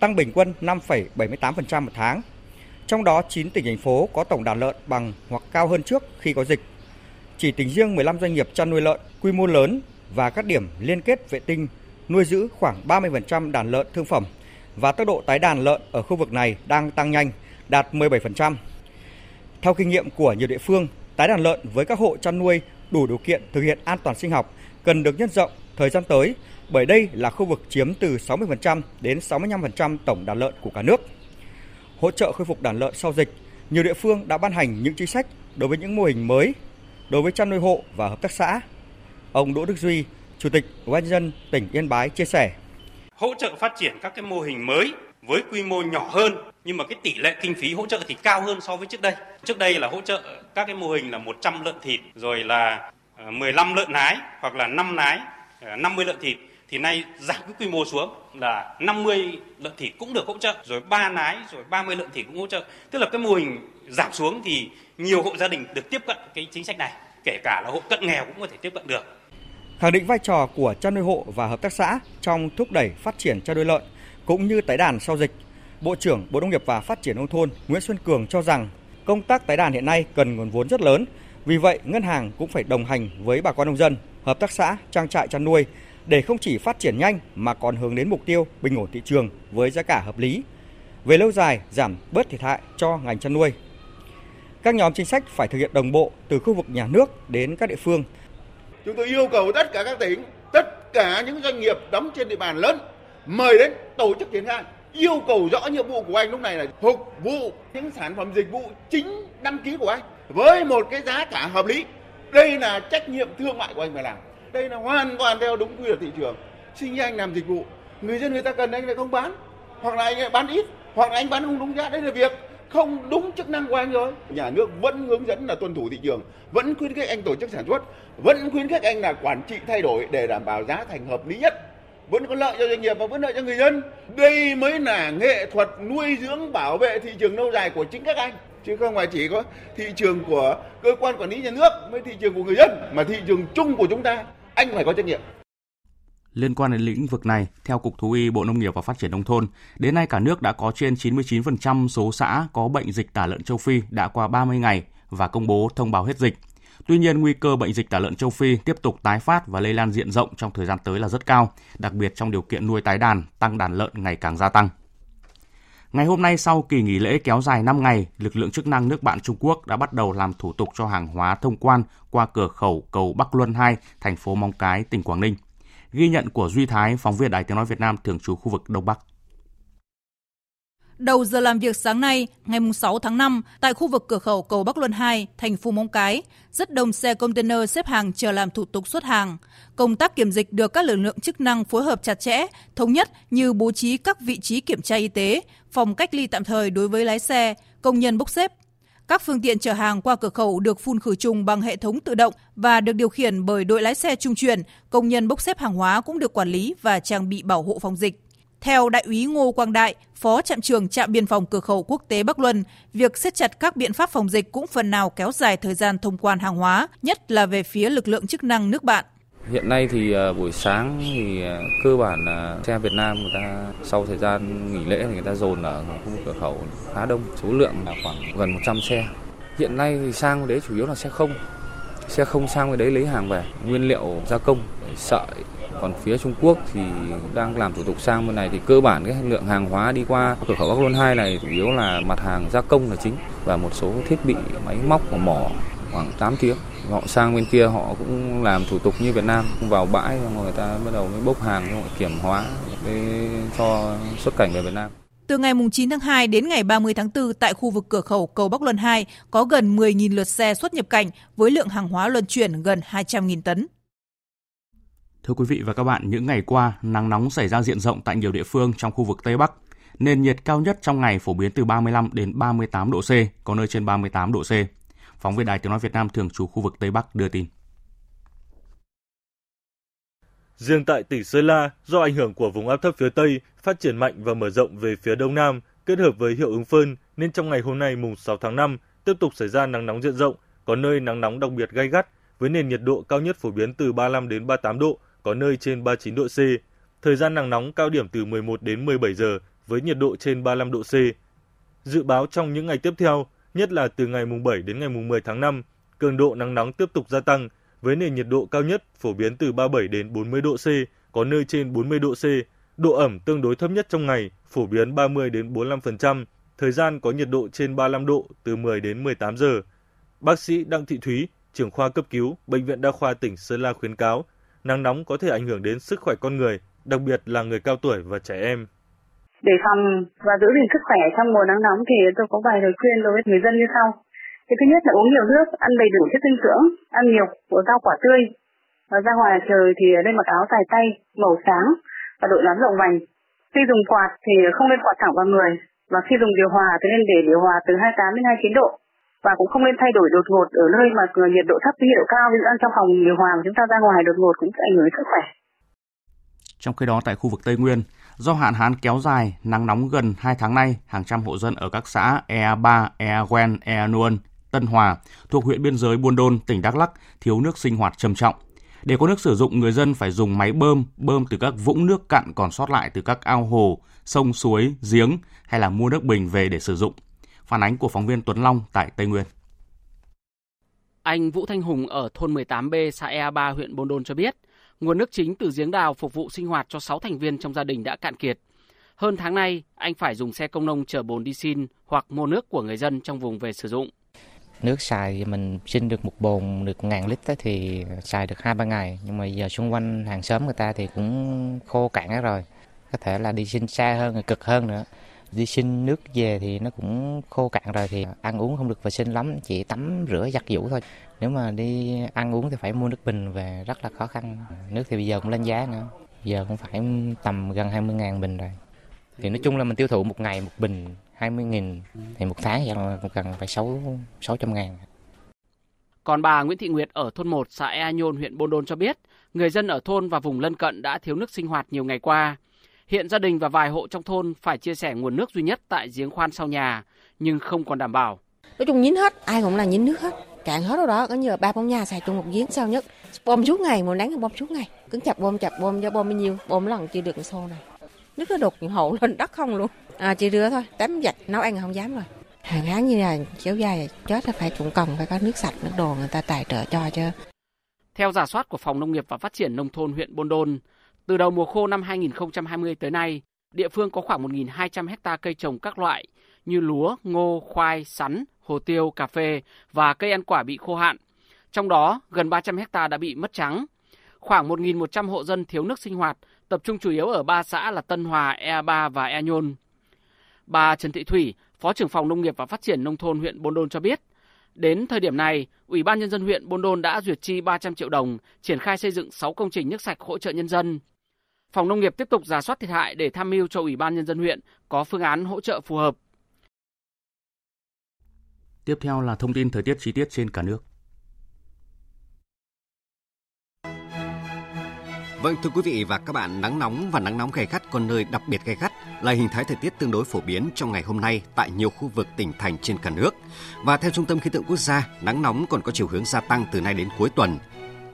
tăng bình quân 5,78% một tháng. Trong đó 9 tỉnh thành phố có tổng đàn lợn bằng hoặc cao hơn trước khi có dịch. Chỉ tính riêng 15 doanh nghiệp chăn nuôi lợn quy mô lớn và các điểm liên kết vệ tinh nuôi giữ khoảng 30% đàn lợn thương phẩm và tốc độ tái đàn lợn ở khu vực này đang tăng nhanh, đạt 17%. Theo kinh nghiệm của nhiều địa phương, tái đàn lợn với các hộ chăn nuôi đủ điều kiện thực hiện an toàn sinh học cần được nhân rộng thời gian tới bởi đây là khu vực chiếm từ 60% đến 65% tổng đàn lợn của cả nước. Hỗ trợ khôi phục đàn lợn sau dịch, nhiều địa phương đã ban hành những chính sách đối với những mô hình mới đối với chăn nuôi hộ và hợp tác xã. Ông Đỗ Đức Duy, Chủ tịch Ủy ban dân tỉnh Yên Bái chia sẻ: Hỗ trợ phát triển các cái mô hình mới với quy mô nhỏ hơn nhưng mà cái tỷ lệ kinh phí hỗ trợ thì cao hơn so với trước đây. Trước đây là hỗ trợ các cái mô hình là 100 lợn thịt rồi là ờ, 15 lợn nái hoặc là 5 nái, 50 lợn thịt thì nay giảm cái quy mô xuống là 50 lợn thịt cũng được hỗ trợ rồi 3 nái rồi 30 lợn thịt cũng hỗ trợ. Tức là cái mô hình giảm xuống thì nhiều hộ gia đình được tiếp cận cái chính sách này, kể cả là hộ cận nghèo cũng có thể tiếp cận được. Khẳng định vai trò của chăn nuôi hộ và hợp tác xã trong thúc đẩy phát triển chăn nuôi lợn cũng như tái đàn sau dịch, Bộ trưởng Bộ Nông nghiệp và Phát triển nông thôn Nguyễn Xuân Cường cho rằng công tác tái đàn hiện nay cần nguồn vốn rất lớn. Vì vậy, ngân hàng cũng phải đồng hành với bà con nông dân, hợp tác xã, trang trại chăn nuôi để không chỉ phát triển nhanh mà còn hướng đến mục tiêu bình ổn thị trường với giá cả hợp lý. Về lâu dài, giảm bớt thiệt hại cho ngành chăn nuôi. Các nhóm chính sách phải thực hiện đồng bộ từ khu vực nhà nước đến các địa phương. Chúng tôi yêu cầu tất cả các tỉnh, tất cả những doanh nghiệp đóng trên địa bàn lớn mời đến tổ chức triển khai. Yêu cầu rõ nhiệm vụ của anh lúc này là phục vụ những sản phẩm dịch vụ chính đăng ký của anh với một cái giá cả hợp lý. Đây là trách nhiệm thương mại của anh phải làm. Đây là hoàn toàn theo đúng quy luật thị trường. Sinh anh làm dịch vụ. Người dân người ta cần anh lại không bán. Hoặc là anh lại bán ít. Hoặc là anh bán không đúng giá. Đây là việc không đúng chức năng của anh rồi. Nhà nước vẫn hướng dẫn là tuân thủ thị trường. Vẫn khuyến khích anh tổ chức sản xuất. Vẫn khuyến khích anh là quản trị thay đổi để đảm bảo giá thành hợp lý nhất vẫn có lợi cho doanh nghiệp và vẫn lợi cho người dân. Đây mới là nghệ thuật nuôi dưỡng bảo vệ thị trường lâu dài của chính các anh. Chứ không phải chỉ có thị trường của cơ quan quản lý nhà nước mới thị trường của người dân mà thị trường chung của chúng ta. Anh phải có trách nhiệm. Liên quan đến lĩnh vực này, theo Cục Thú y Bộ Nông nghiệp và Phát triển Nông thôn, đến nay cả nước đã có trên 99% số xã có bệnh dịch tả lợn châu Phi đã qua 30 ngày và công bố thông báo hết dịch. Tuy nhiên, nguy cơ bệnh dịch tả lợn châu Phi tiếp tục tái phát và lây lan diện rộng trong thời gian tới là rất cao, đặc biệt trong điều kiện nuôi tái đàn, tăng đàn lợn ngày càng gia tăng. Ngày hôm nay sau kỳ nghỉ lễ kéo dài 5 ngày, lực lượng chức năng nước bạn Trung Quốc đã bắt đầu làm thủ tục cho hàng hóa thông quan qua cửa khẩu cầu Bắc Luân 2, thành phố Móng Cái, tỉnh Quảng Ninh. Ghi nhận của Duy Thái, phóng viên Đài Tiếng Nói Việt Nam thường trú khu vực Đông Bắc. Đầu giờ làm việc sáng nay, ngày 6 tháng 5, tại khu vực cửa khẩu cầu Bắc Luân 2, thành phố Móng Cái, rất đông xe container xếp hàng chờ làm thủ tục xuất hàng. Công tác kiểm dịch được các lực lượng chức năng phối hợp chặt chẽ, thống nhất như bố trí các vị trí kiểm tra y tế, phòng cách ly tạm thời đối với lái xe, công nhân bốc xếp. Các phương tiện chở hàng qua cửa khẩu được phun khử trùng bằng hệ thống tự động và được điều khiển bởi đội lái xe trung chuyển, công nhân bốc xếp hàng hóa cũng được quản lý và trang bị bảo hộ phòng dịch. Theo Đại úy Ngô Quang Đại, Phó trạm trưởng trạm biên phòng cửa khẩu quốc tế Bắc Luân, việc siết chặt các biện pháp phòng dịch cũng phần nào kéo dài thời gian thông quan hàng hóa, nhất là về phía lực lượng chức năng nước bạn. Hiện nay thì à, buổi sáng thì à, cơ bản là xe Việt Nam người ta sau thời gian nghỉ lễ thì người ta dồn ở khu cửa khẩu khá đông, số lượng là khoảng gần 100 xe. Hiện nay thì sang đấy chủ yếu là xe không, xe không sang với đấy lấy hàng về, nguyên liệu gia công, sợi, còn phía Trung Quốc thì đang làm thủ tục sang bên này thì cơ bản cái lượng hàng hóa đi qua cửa khẩu Bắc Luân 2 này chủ yếu là mặt hàng gia công là chính và một số thiết bị, máy móc của mỏ khoảng 8 tiếng. Họ sang bên kia họ cũng làm thủ tục như Việt Nam vào bãi rồi người ta bắt đầu mới bốc hàng rồi kiểm hóa để cho xuất cảnh về Việt Nam. Từ ngày 9 tháng 2 đến ngày 30 tháng 4 tại khu vực cửa khẩu cầu Bắc Luân 2 có gần 10.000 lượt xe xuất nhập cảnh với lượng hàng hóa luân chuyển gần 200.000 tấn. Thưa quý vị và các bạn, những ngày qua, nắng nóng xảy ra diện rộng tại nhiều địa phương trong khu vực Tây Bắc. Nền nhiệt cao nhất trong ngày phổ biến từ 35 đến 38 độ C, có nơi trên 38 độ C. Phóng viên Đài Tiếng Nói Việt Nam thường trú khu vực Tây Bắc đưa tin. Riêng tại tỉnh Sơn La, do ảnh hưởng của vùng áp thấp phía Tây phát triển mạnh và mở rộng về phía Đông Nam, kết hợp với hiệu ứng phơn, nên trong ngày hôm nay mùng 6 tháng 5 tiếp tục xảy ra nắng nóng diện rộng, có nơi nắng nóng đặc biệt gay gắt với nền nhiệt độ cao nhất phổ biến từ 35 đến 38 độ, có nơi trên 39 độ C. Thời gian nắng nóng cao điểm từ 11 đến 17 giờ với nhiệt độ trên 35 độ C. Dự báo trong những ngày tiếp theo, nhất là từ ngày mùng 7 đến ngày mùng 10 tháng 5, cường độ nắng nóng tiếp tục gia tăng với nền nhiệt độ cao nhất phổ biến từ 37 đến 40 độ C, có nơi trên 40 độ C. Độ ẩm tương đối thấp nhất trong ngày phổ biến 30 đến 45%, thời gian có nhiệt độ trên 35 độ từ 10 đến 18 giờ. Bác sĩ Đặng Thị Thúy, trưởng khoa cấp cứu, Bệnh viện Đa khoa tỉnh Sơn La khuyến cáo nắng nóng có thể ảnh hưởng đến sức khỏe con người, đặc biệt là người cao tuổi và trẻ em. Để phòng và giữ gìn sức khỏe trong mùa nắng nóng thì tôi có vài lời khuyên đối với người dân như sau. Cái thứ nhất là uống nhiều nước, ăn đầy đủ chất dinh dưỡng, ăn nhiều của rau quả tươi. Và ra ngoài trời thì nên mặc áo dài tay, màu sáng và đội nón rộng vành. Khi dùng quạt thì không nên quạt thẳng vào người và khi dùng điều hòa thì nên để điều hòa từ 28 đến 29 độ và cũng không nên thay đổi đột ngột ở nơi mà nhiệt độ thấp với nhiệt độ cao ví dụ ăn trong phòng điều hòa mà chúng ta ra ngoài đột ngột cũng sẽ ảnh hưởng đến sức khỏe. Trong khi đó tại khu vực Tây Nguyên, do hạn hán kéo dài, nắng nóng gần 2 tháng nay, hàng trăm hộ dân ở các xã Ea Ba, Ea Quen, Ea Nuôn, Tân Hòa thuộc huyện biên giới Buôn Đôn, tỉnh Đắk Lắk thiếu nước sinh hoạt trầm trọng. Để có nước sử dụng, người dân phải dùng máy bơm, bơm từ các vũng nước cạn còn sót lại từ các ao hồ, sông suối, giếng hay là mua nước bình về để sử dụng. Phản ánh của phóng viên Tuấn Long tại Tây Nguyên. Anh Vũ Thanh Hùng ở thôn 18B xã Ea 3 huyện Buôn Đôn cho biết, nguồn nước chính từ giếng đào phục vụ sinh hoạt cho 6 thành viên trong gia đình đã cạn kiệt. Hơn tháng nay, anh phải dùng xe công nông chở bồn đi xin hoặc mua nước của người dân trong vùng về sử dụng. Nước xài mình xin được một bồn được ngàn lít thì xài được hai ba ngày, nhưng mà giờ xung quanh hàng xóm người ta thì cũng khô cạn hết rồi. Có thể là đi xin xa hơn, cực hơn nữa đi xin nước về thì nó cũng khô cạn rồi thì ăn uống không được vệ sinh lắm chỉ tắm rửa giặt giũ thôi. Nếu mà đi ăn uống thì phải mua nước bình về rất là khó khăn. Nước thì bây giờ cũng lên giá nữa giờ cũng phải tầm gần 20 ngàn bình rồi. Thì nói chung là mình tiêu thụ một ngày một bình 20 nghìn thì một tháng vậy là cần phải 6, 600 ngàn. Còn bà Nguyễn Thị Nguyệt ở thôn 1 xã Ea Nhôn huyện Bôn Đôn cho biết, người dân ở thôn và vùng lân cận đã thiếu nước sinh hoạt nhiều ngày qua. Hiện gia đình và vài hộ trong thôn phải chia sẻ nguồn nước duy nhất tại giếng khoan sau nhà, nhưng không còn đảm bảo. Nói chung nhín hết, ai cũng là nhín nước hết. Cạn hết rồi đó, có nhờ ba bông nhà xài chung một giếng sao nhất. Bom suốt ngày, mùa nắng bom suốt ngày. Cứ chặt bom chặt bom cho bom bao nhiêu, bom lần chưa được một xô này. Nước nó đục hậu lên đất không luôn. À chỉ rửa thôi, tắm giặt, nấu ăn không dám rồi. Hàng tháng như là kéo dài chết là phải cũng cần phải có nước sạch, nước đồ người ta tài trợ cho chứ. Theo giả soát của Phòng Nông nghiệp và Phát triển Nông thôn huyện Bôn Đôn, từ đầu mùa khô năm 2020 tới nay, địa phương có khoảng 1.200 hecta cây trồng các loại như lúa, ngô, khoai, sắn, hồ tiêu, cà phê và cây ăn quả bị khô hạn. Trong đó, gần 300 hecta đã bị mất trắng. Khoảng 1.100 hộ dân thiếu nước sinh hoạt, tập trung chủ yếu ở ba xã là Tân Hòa, Ea Ba và Ea Nhôn. Bà Trần Thị Thủy, Phó trưởng phòng Nông nghiệp và Phát triển Nông thôn huyện Bôn Đôn cho biết, Đến thời điểm này, Ủy ban Nhân dân huyện Bôn Đôn đã duyệt chi 300 triệu đồng, triển khai xây dựng 6 công trình nước sạch hỗ trợ nhân dân. Phòng Nông nghiệp tiếp tục giả soát thiệt hại để tham mưu cho Ủy ban Nhân dân huyện có phương án hỗ trợ phù hợp. Tiếp theo là thông tin thời tiết chi tiết trên cả nước. Vâng thưa quý vị và các bạn, nắng nóng và nắng nóng gay gắt còn nơi đặc biệt gay gắt là hình thái thời tiết tương đối phổ biến trong ngày hôm nay tại nhiều khu vực tỉnh thành trên cả nước. Và theo Trung tâm Khí tượng Quốc gia, nắng nóng còn có chiều hướng gia tăng từ nay đến cuối tuần.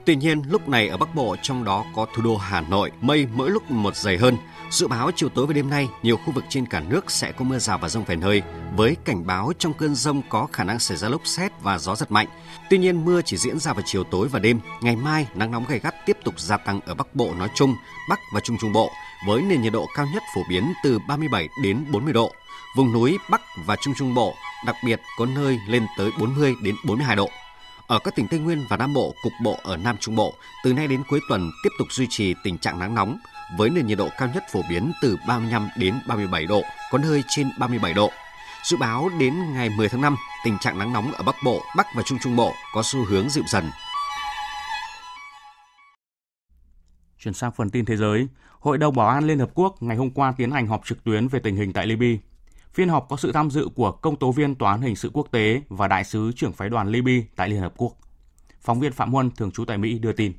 Tuy nhiên, lúc này ở Bắc Bộ trong đó có thủ đô Hà Nội, mây mỗi lúc một dày hơn. Dự báo chiều tối và đêm nay, nhiều khu vực trên cả nước sẽ có mưa rào và rông vài nơi, với cảnh báo trong cơn rông có khả năng xảy ra lốc xét và gió giật mạnh. Tuy nhiên, mưa chỉ diễn ra vào chiều tối và đêm. Ngày mai, nắng nóng gay gắt tiếp tục gia tăng ở Bắc Bộ nói chung, Bắc và Trung Trung Bộ, với nền nhiệt độ cao nhất phổ biến từ 37 đến 40 độ. Vùng núi Bắc và Trung Trung Bộ đặc biệt có nơi lên tới 40 đến 42 độ. Ở các tỉnh Tây Nguyên và Nam Bộ, cục bộ ở Nam Trung Bộ, từ nay đến cuối tuần tiếp tục duy trì tình trạng nắng nóng, với nền nhiệt độ cao nhất phổ biến từ 35 đến 37 độ, có nơi trên 37 độ. Dự báo đến ngày 10 tháng 5, tình trạng nắng nóng ở Bắc Bộ, Bắc và Trung Trung Bộ có xu hướng dịu dần. Chuyển sang phần tin thế giới, Hội đồng Bảo an Liên Hợp Quốc ngày hôm qua tiến hành họp trực tuyến về tình hình tại Libya. Phiên họp có sự tham dự của công tố viên Tòa án hình sự quốc tế và đại sứ trưởng phái đoàn Libya tại Liên Hợp Quốc. Phóng viên Phạm Huân, thường trú tại Mỹ đưa tin.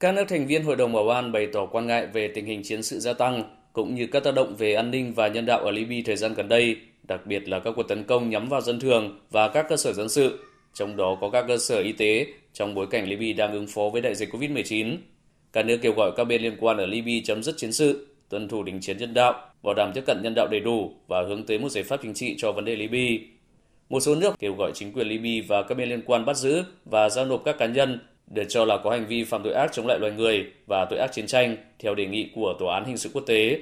Các nước thành viên Hội đồng Bảo an bày tỏ quan ngại về tình hình chiến sự gia tăng, cũng như các tác động về an ninh và nhân đạo ở Libya thời gian gần đây, đặc biệt là các cuộc tấn công nhắm vào dân thường và các cơ sở dân sự, trong đó có các cơ sở y tế trong bối cảnh Libya đang ứng phó với đại dịch COVID-19. Các nước kêu gọi các bên liên quan ở Libya chấm dứt chiến sự, tuân thủ đình chiến nhân đạo, bảo đảm tiếp cận nhân đạo đầy đủ và hướng tới một giải pháp chính trị cho vấn đề Libya. Một số nước kêu gọi chính quyền Libya và các bên liên quan bắt giữ và giao nộp các cá nhân được cho là có hành vi phạm tội ác chống lại loài người và tội ác chiến tranh theo đề nghị của Tòa án Hình sự Quốc tế.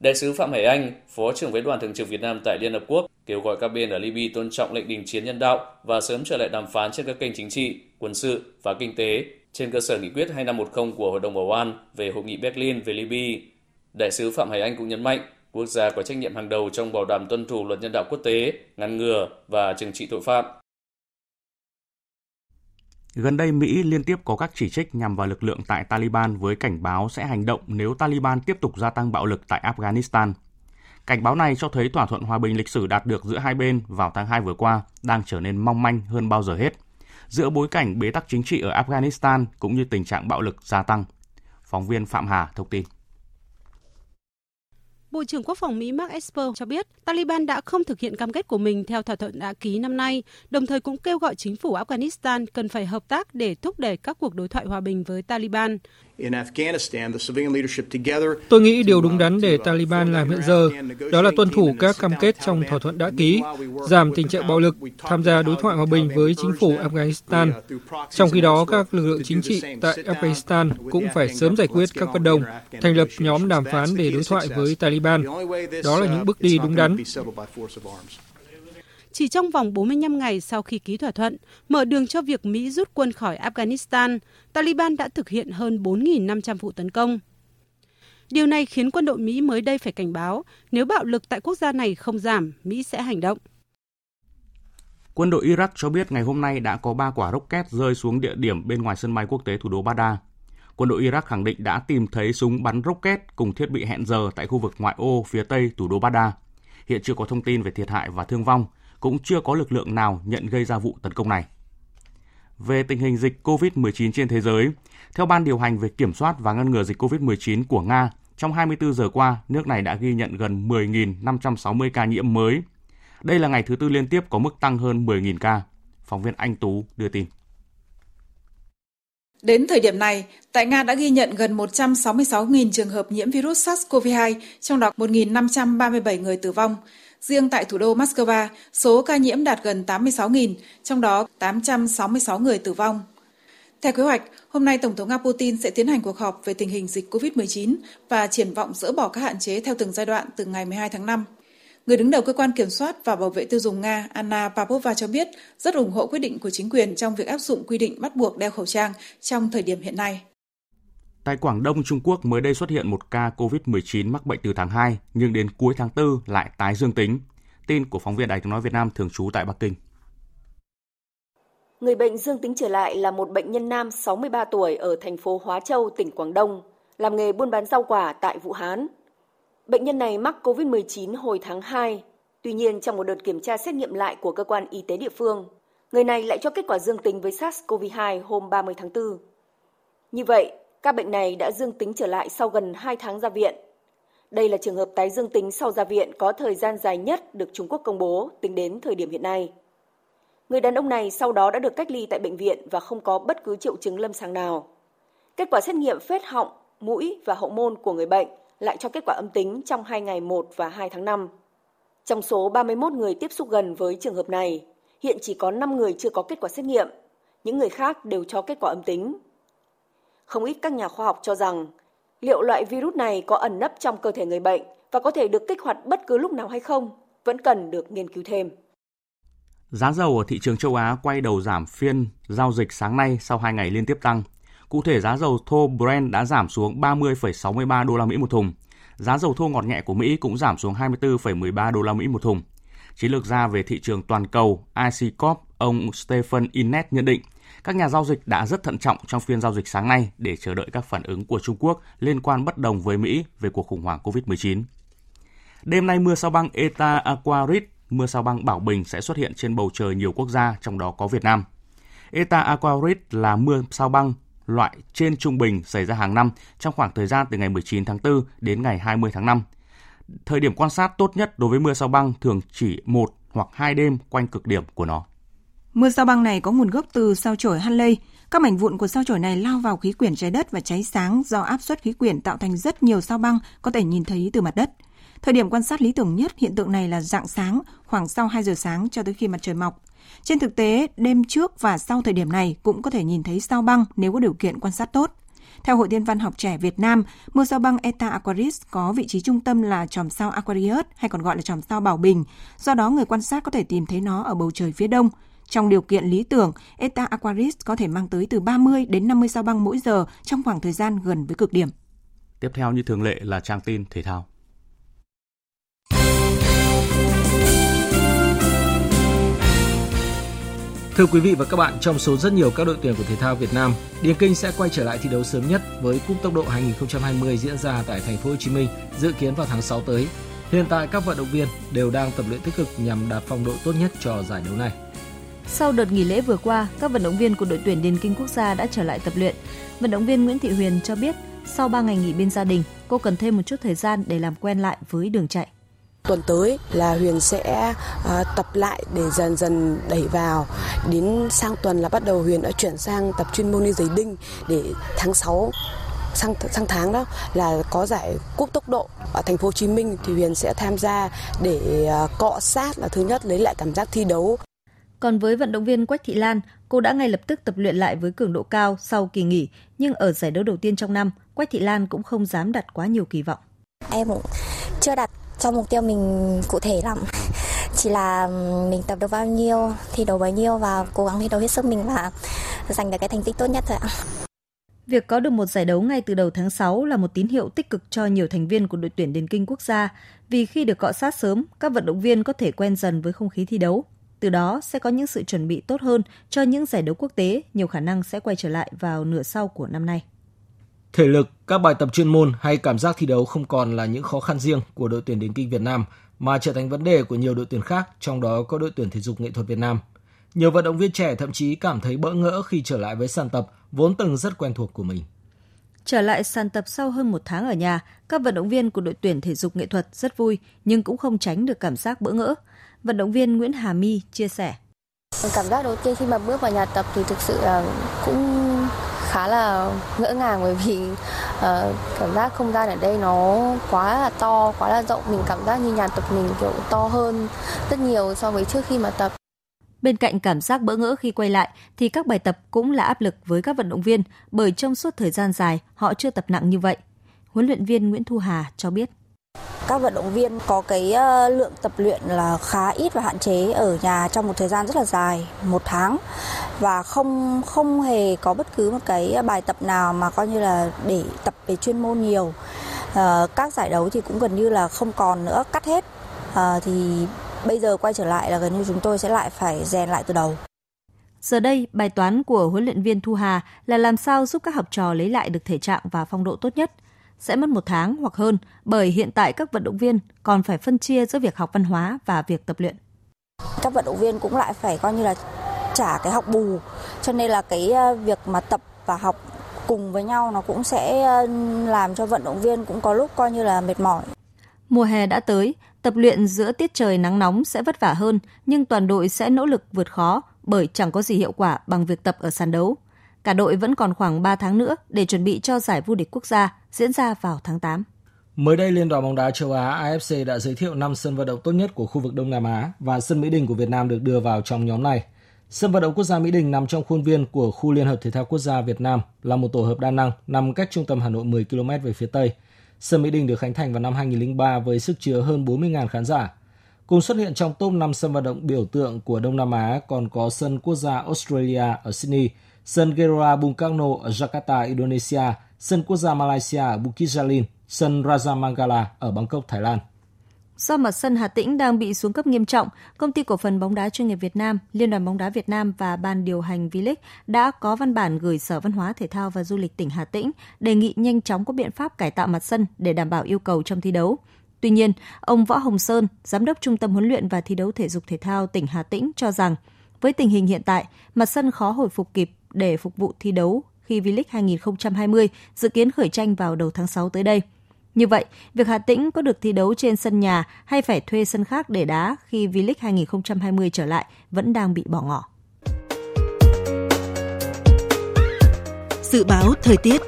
Đại sứ Phạm Hải Anh, Phó trưởng phái đoàn thường trực Việt Nam tại Liên Hợp Quốc, kêu gọi các bên ở Libya tôn trọng lệnh đình chiến nhân đạo và sớm trở lại đàm phán trên các kênh chính trị, quân sự và kinh tế trên cơ sở nghị quyết 2510 của Hội đồng Bảo an về Hội nghị Berlin về Libya. Đại sứ Phạm Hải Anh cũng nhấn mạnh, quốc gia có trách nhiệm hàng đầu trong bảo đảm tuân thủ luật nhân đạo quốc tế, ngăn ngừa và trừng trị tội phạm. Gần đây, Mỹ liên tiếp có các chỉ trích nhằm vào lực lượng tại Taliban với cảnh báo sẽ hành động nếu Taliban tiếp tục gia tăng bạo lực tại Afghanistan. Cảnh báo này cho thấy thỏa thuận hòa bình lịch sử đạt được giữa hai bên vào tháng 2 vừa qua đang trở nên mong manh hơn bao giờ hết, giữa bối cảnh bế tắc chính trị ở Afghanistan cũng như tình trạng bạo lực gia tăng. Phóng viên Phạm Hà thông tin. Bộ trưởng Quốc phòng Mỹ Mark Esper cho biết Taliban đã không thực hiện cam kết của mình theo thỏa thuận đã ký năm nay, đồng thời cũng kêu gọi chính phủ Afghanistan cần phải hợp tác để thúc đẩy các cuộc đối thoại hòa bình với Taliban. Tôi nghĩ điều đúng đắn để Taliban làm hiện giờ đó là tuân thủ các cam kết trong thỏa thuận đã ký, giảm tình trạng bạo lực, tham gia đối thoại hòa bình với chính phủ Afghanistan. Trong khi đó, các lực lượng chính trị tại Afghanistan cũng phải sớm giải quyết các bất đồng, thành lập nhóm đàm phán để đối thoại với Taliban. Đó là những bước đi đúng đắn. Chỉ trong vòng 45 ngày sau khi ký thỏa thuận, mở đường cho việc Mỹ rút quân khỏi Afghanistan, Taliban đã thực hiện hơn 4.500 vụ tấn công. Điều này khiến quân đội Mỹ mới đây phải cảnh báo, nếu bạo lực tại quốc gia này không giảm, Mỹ sẽ hành động. Quân đội Iraq cho biết ngày hôm nay đã có 3 quả rocket rơi xuống địa điểm bên ngoài sân bay quốc tế thủ đô Baghdad. Quân đội Iraq khẳng định đã tìm thấy súng bắn rocket cùng thiết bị hẹn giờ tại khu vực ngoại ô phía tây thủ đô Baghdad. Hiện chưa có thông tin về thiệt hại và thương vong, cũng chưa có lực lượng nào nhận gây ra vụ tấn công này. Về tình hình dịch COVID-19 trên thế giới, theo Ban điều hành về kiểm soát và ngăn ngừa dịch COVID-19 của Nga, trong 24 giờ qua, nước này đã ghi nhận gần 10.560 ca nhiễm mới. Đây là ngày thứ tư liên tiếp có mức tăng hơn 10.000 ca. Phóng viên Anh Tú đưa tin. Đến thời điểm này, tại Nga đã ghi nhận gần 166.000 trường hợp nhiễm virus SARS-CoV-2, trong đó 1.537 người tử vong. Riêng tại thủ đô Moscow, số ca nhiễm đạt gần 86.000, trong đó 866 người tử vong. Theo kế hoạch, hôm nay Tổng thống Nga Putin sẽ tiến hành cuộc họp về tình hình dịch COVID-19 và triển vọng dỡ bỏ các hạn chế theo từng giai đoạn từ ngày 12 tháng 5. Người đứng đầu cơ quan kiểm soát và bảo vệ tiêu dùng Nga Anna Papova cho biết rất ủng hộ quyết định của chính quyền trong việc áp dụng quy định bắt buộc đeo khẩu trang trong thời điểm hiện nay. Tại Quảng Đông, Trung Quốc mới đây xuất hiện một ca COVID-19 mắc bệnh từ tháng 2, nhưng đến cuối tháng 4 lại tái dương tính. Tin của phóng viên Đài tiếng nói Việt Nam thường trú tại Bắc Kinh. Người bệnh dương tính trở lại là một bệnh nhân nam 63 tuổi ở thành phố Hóa Châu, tỉnh Quảng Đông, làm nghề buôn bán rau quả tại Vũ Hán. Bệnh nhân này mắc COVID-19 hồi tháng 2, tuy nhiên trong một đợt kiểm tra xét nghiệm lại của cơ quan y tế địa phương, người này lại cho kết quả dương tính với SARS-CoV-2 hôm 30 tháng 4. Như vậy, các bệnh này đã dương tính trở lại sau gần 2 tháng ra viện. Đây là trường hợp tái dương tính sau ra viện có thời gian dài nhất được Trung Quốc công bố tính đến thời điểm hiện nay. Người đàn ông này sau đó đã được cách ly tại bệnh viện và không có bất cứ triệu chứng lâm sàng nào. Kết quả xét nghiệm phết họng, mũi và hậu môn của người bệnh lại cho kết quả âm tính trong 2 ngày 1 và 2 tháng 5. Trong số 31 người tiếp xúc gần với trường hợp này, hiện chỉ có 5 người chưa có kết quả xét nghiệm, những người khác đều cho kết quả âm tính. Không ít các nhà khoa học cho rằng liệu loại virus này có ẩn nấp trong cơ thể người bệnh và có thể được kích hoạt bất cứ lúc nào hay không vẫn cần được nghiên cứu thêm. Giá dầu ở thị trường châu Á quay đầu giảm phiên giao dịch sáng nay sau 2 ngày liên tiếp tăng. Cụ thể giá dầu thô Brent đã giảm xuống 30,63 đô la Mỹ một thùng. Giá dầu thô ngọt nhẹ của Mỹ cũng giảm xuống 24,13 đô la Mỹ một thùng. Chiến lược gia về thị trường toàn cầu IC Corp, ông Stephen Innet nhận định các nhà giao dịch đã rất thận trọng trong phiên giao dịch sáng nay để chờ đợi các phản ứng của Trung Quốc liên quan bất đồng với Mỹ về cuộc khủng hoảng COVID-19. Đêm nay mưa sao băng Eta Aquarit, mưa sao băng Bảo Bình sẽ xuất hiện trên bầu trời nhiều quốc gia, trong đó có Việt Nam. Eta Aquarit là mưa sao băng loại trên trung bình xảy ra hàng năm trong khoảng thời gian từ ngày 19 tháng 4 đến ngày 20 tháng 5. Thời điểm quan sát tốt nhất đối với mưa sao băng thường chỉ một hoặc hai đêm quanh cực điểm của nó. Mưa sao băng này có nguồn gốc từ sao chổi Hanley. Các mảnh vụn của sao chổi này lao vào khí quyển trái đất và cháy sáng do áp suất khí quyển tạo thành rất nhiều sao băng có thể nhìn thấy từ mặt đất. Thời điểm quan sát lý tưởng nhất hiện tượng này là dạng sáng, khoảng sau 2 giờ sáng cho tới khi mặt trời mọc. Trên thực tế, đêm trước và sau thời điểm này cũng có thể nhìn thấy sao băng nếu có điều kiện quan sát tốt. Theo Hội Thiên văn học trẻ Việt Nam, mưa sao băng Eta Aquaris có vị trí trung tâm là chòm sao Aquarius hay còn gọi là chòm sao Bảo Bình. Do đó người quan sát có thể tìm thấy nó ở bầu trời phía đông. Trong điều kiện lý tưởng, Eta Aquaris có thể mang tới từ 30 đến 50 sao băng mỗi giờ trong khoảng thời gian gần với cực điểm. Tiếp theo như thường lệ là trang tin thể thao. Thưa quý vị và các bạn, trong số rất nhiều các đội tuyển của thể thao Việt Nam, Điền Kinh sẽ quay trở lại thi đấu sớm nhất với Cúp Tốc độ 2020 diễn ra tại thành phố Hồ Chí Minh, dự kiến vào tháng 6 tới. Hiện tại các vận động viên đều đang tập luyện tích cực nhằm đạt phong độ tốt nhất cho giải đấu này. Sau đợt nghỉ lễ vừa qua, các vận động viên của đội tuyển Điền Kinh quốc gia đã trở lại tập luyện. Vận động viên Nguyễn Thị Huyền cho biết, sau 3 ngày nghỉ bên gia đình, cô cần thêm một chút thời gian để làm quen lại với đường chạy. Tuần tới là Huyền sẽ uh, tập lại để dần dần đẩy vào. Đến sang tuần là bắt đầu Huyền đã chuyển sang tập chuyên môn đi giày đinh để tháng 6 sang sang tháng đó là có giải cúp tốc độ ở thành phố Hồ Chí Minh thì Huyền sẽ tham gia để uh, cọ sát là thứ nhất lấy lại cảm giác thi đấu. Còn với vận động viên Quách Thị Lan, cô đã ngay lập tức tập luyện lại với cường độ cao sau kỳ nghỉ, nhưng ở giải đấu đầu tiên trong năm, Quách Thị Lan cũng không dám đặt quá nhiều kỳ vọng. Em cũng chưa đặt cho mục tiêu mình cụ thể lắm chỉ là mình tập được bao nhiêu thi đấu bấy nhiêu và cố gắng thi đấu hết sức mình và giành được cái thành tích tốt nhất thôi ạ. Việc có được một giải đấu ngay từ đầu tháng 6 là một tín hiệu tích cực cho nhiều thành viên của đội tuyển điền kinh quốc gia vì khi được cọ sát sớm, các vận động viên có thể quen dần với không khí thi đấu. Từ đó sẽ có những sự chuẩn bị tốt hơn cho những giải đấu quốc tế, nhiều khả năng sẽ quay trở lại vào nửa sau của năm nay. Thể lực, các bài tập chuyên môn hay cảm giác thi đấu không còn là những khó khăn riêng của đội tuyển điền kinh Việt Nam mà trở thành vấn đề của nhiều đội tuyển khác, trong đó có đội tuyển thể dục nghệ thuật Việt Nam. Nhiều vận động viên trẻ thậm chí cảm thấy bỡ ngỡ khi trở lại với sàn tập vốn từng rất quen thuộc của mình. Trở lại sàn tập sau hơn một tháng ở nhà, các vận động viên của đội tuyển thể dục nghệ thuật rất vui nhưng cũng không tránh được cảm giác bỡ ngỡ. Vận động viên Nguyễn Hà My chia sẻ. Cảm giác đầu tiên khi mà bước vào nhà tập thì thực sự là cũng khá là ngỡ ngàng bởi vì uh, cảm giác không gian ở đây nó quá là to, quá là rộng. Mình cảm giác như nhà tập mình kiểu to hơn rất nhiều so với trước khi mà tập. Bên cạnh cảm giác bỡ ngỡ khi quay lại thì các bài tập cũng là áp lực với các vận động viên bởi trong suốt thời gian dài họ chưa tập nặng như vậy. Huấn luyện viên Nguyễn Thu Hà cho biết các vận động viên có cái ờ, lượng tập luyện là khá ít và hạn chế ở nhà trong một thời gian rất là dài, một tháng và không không hề có bất cứ một cái bài tập nào mà coi như là để tập về chuyên môn nhiều. À, các giải đấu thì cũng gần như là không còn nữa, cắt hết. À, thì bây giờ quay trở lại là gần như chúng tôi sẽ lại phải rèn lại từ đầu. Giờ đây, bài toán của huấn luyện viên Thu Hà là làm sao giúp các học trò lấy lại được thể trạng và phong độ tốt nhất – sẽ mất một tháng hoặc hơn bởi hiện tại các vận động viên còn phải phân chia giữa việc học văn hóa và việc tập luyện. Các vận động viên cũng lại phải coi như là trả cái học bù cho nên là cái ờ, việc mà tập và học cùng với nhau nó cũng sẽ ờ, làm cho vận động viên cũng có lúc coi như là mệt mỏi. Mùa hè đã tới, tập luyện giữa tiết trời nắng nóng sẽ vất vả hơn, nhưng toàn đội sẽ nỗ lực vượt khó bởi chẳng có gì hiệu quả bằng việc tập ở sàn đấu. Cả đội vẫn còn khoảng 3 tháng nữa để chuẩn bị cho giải vô địch quốc gia diễn ra vào tháng 8. Mới đây, Liên đoàn bóng đá châu Á AFC đã giới thiệu 5 sân vận động tốt nhất của khu vực Đông Nam Á và sân Mỹ Đình của Việt Nam được đưa vào trong nhóm này. Sân vận động quốc gia Mỹ Đình nằm trong khuôn viên của khu Liên hợp Thể thao Quốc gia Việt Nam là một tổ hợp đa năng nằm cách trung tâm Hà Nội 10 km về phía Tây. Sân Mỹ Đình được khánh thành vào năm 2003 với sức chứa hơn 40.000 khán giả. Cùng xuất hiện trong top 5 sân vận động biểu tượng của Đông Nam Á còn có sân quốc gia Australia ở Sydney, sân Gelora Bung Karno ở Jakarta, Indonesia, sân quốc gia Malaysia ở Bukit Jalil, sân Raja Mangala ở Bangkok, Thái Lan. Do mặt sân Hà Tĩnh đang bị xuống cấp nghiêm trọng, công ty cổ phần bóng đá chuyên nghiệp Việt Nam, Liên đoàn bóng đá Việt Nam và ban điều hành V-League đã có văn bản gửi Sở Văn hóa Thể thao và Du lịch tỉnh Hà Tĩnh đề nghị nhanh chóng có biện pháp cải tạo mặt sân để đảm bảo yêu cầu trong thi đấu. Tuy nhiên, ông Võ Hồng Sơn, giám đốc Trung tâm huấn luyện và thi đấu thể dục thể thao tỉnh Hà Tĩnh cho rằng, với tình hình hiện tại, mặt sân khó hồi phục kịp để phục vụ thi đấu khi V-League 2020 dự kiến khởi tranh vào đầu tháng 6 tới đây. Như vậy, việc Hà Tĩnh có được thi đấu trên sân nhà hay phải thuê sân khác để đá khi V-League 2020 trở lại vẫn đang bị bỏ ngỏ. Dự báo thời tiết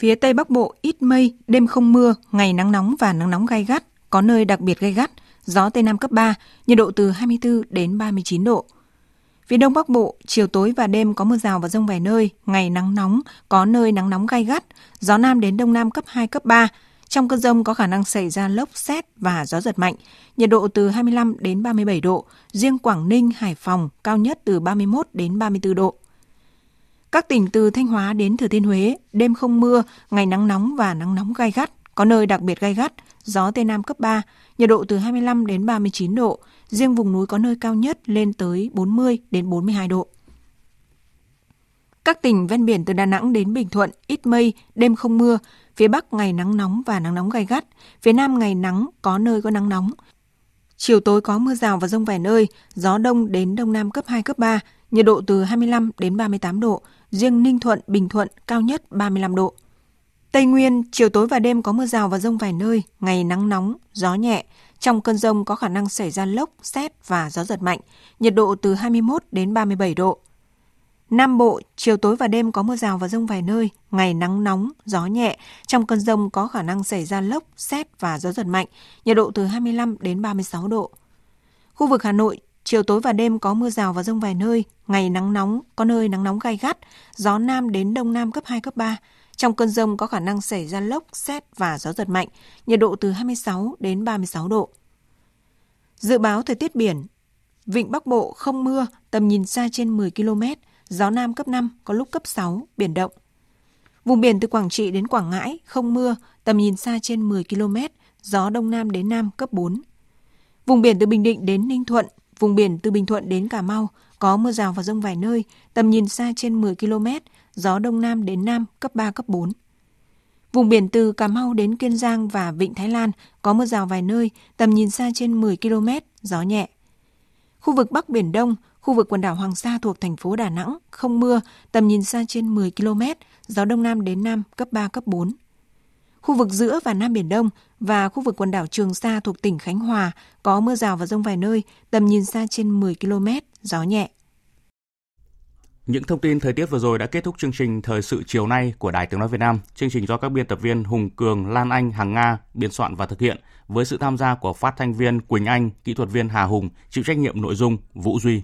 Phía Tây Bắc Bộ ít mây, đêm không mưa, ngày nắng nóng và nắng nóng gai gắt, có nơi đặc biệt gai gắt, gió Tây Nam cấp 3, nhiệt độ từ 24 đến 39 độ. Phía Đông Bắc Bộ, chiều tối và đêm có mưa rào và rông vài nơi, ngày nắng nóng, có nơi nắng nóng gai gắt, gió Nam đến Đông Nam cấp 2, cấp 3. Trong cơn rông có khả năng xảy ra lốc xét và gió giật mạnh, nhiệt độ từ 25 đến 37 độ, riêng Quảng Ninh, Hải Phòng cao nhất từ 31 đến 34 độ. Các tỉnh từ Thanh Hóa đến Thừa Thiên Huế, đêm không mưa, ngày nắng nóng và nắng nóng gai gắt, có nơi đặc biệt gai gắt, gió Tây Nam cấp 3, nhiệt độ từ 25 đến 39 độ, riêng vùng núi có nơi cao nhất lên tới 40 đến 42 độ. Các tỉnh ven biển từ Đà Nẵng đến Bình Thuận ít mây, đêm không mưa, phía Bắc ngày nắng nóng và nắng nóng gai gắt, phía Nam ngày nắng có nơi có nắng nóng. Chiều tối có mưa rào và rông vài nơi, gió đông đến đông nam cấp 2 cấp 3, nhiệt độ từ 25 đến 38 độ, riêng Ninh Thuận, Bình Thuận cao nhất 35 độ. Tây Nguyên, chiều tối và đêm có mưa rào và rông vài nơi, ngày nắng nóng, gió nhẹ. Trong cơn rông có khả năng xảy ra lốc, xét và gió giật mạnh, nhiệt độ từ 21 đến 37 độ. Nam Bộ, chiều tối và đêm có mưa rào và rông vài nơi, ngày nắng nóng, gió nhẹ. Trong cơn rông có khả năng xảy ra lốc, xét và gió giật mạnh, nhiệt độ từ 25 đến 36 độ. Khu vực Hà Nội, chiều tối và đêm có mưa rào và rông vài nơi, ngày nắng nóng, có nơi nắng nóng gai gắt, gió Nam đến Đông Nam cấp 2, cấp 3. Trong cơn rông có khả năng xảy ra lốc, xét và gió giật mạnh, nhiệt độ từ 26 đến 36 độ. Dự báo thời tiết biển, Vịnh Bắc Bộ không mưa, tầm nhìn xa trên 10 km, gió Nam cấp 5, có lúc cấp 6, biển động. Vùng biển từ Quảng Trị đến Quảng Ngãi không mưa, tầm nhìn xa trên 10 km, gió Đông Nam đến Nam cấp 4. Vùng biển từ Bình Định đến Ninh Thuận, vùng biển từ Bình Thuận đến Cà Mau có mưa rào và rông vài nơi, tầm nhìn xa trên 10 km, gió Đông Nam đến Nam cấp 3, cấp 4. Vùng biển từ Cà Mau đến Kiên Giang và Vịnh Thái Lan có mưa rào vài nơi, tầm nhìn xa trên 10 km, gió nhẹ. Khu vực Bắc Biển Đông, khu vực quần đảo Hoàng Sa thuộc thành phố Đà Nẵng không mưa, tầm nhìn xa trên 10 km, gió Đông Nam đến Nam cấp 3, cấp 4. Khu vực giữa và Nam Biển Đông và khu vực quần đảo Trường Sa thuộc tỉnh Khánh Hòa có mưa rào và rông vài nơi, tầm nhìn xa trên 10 km, gió nhẹ. Những thông tin thời tiết vừa rồi đã kết thúc chương trình Thời sự chiều nay của Đài Tiếng Nói Việt Nam. Chương trình do các biên tập viên Hùng Cường, Lan Anh, Hằng Nga biên soạn và thực hiện với sự tham gia của phát thanh viên Quỳnh Anh, kỹ thuật viên Hà Hùng, chịu trách nhiệm nội dung Vũ Duy.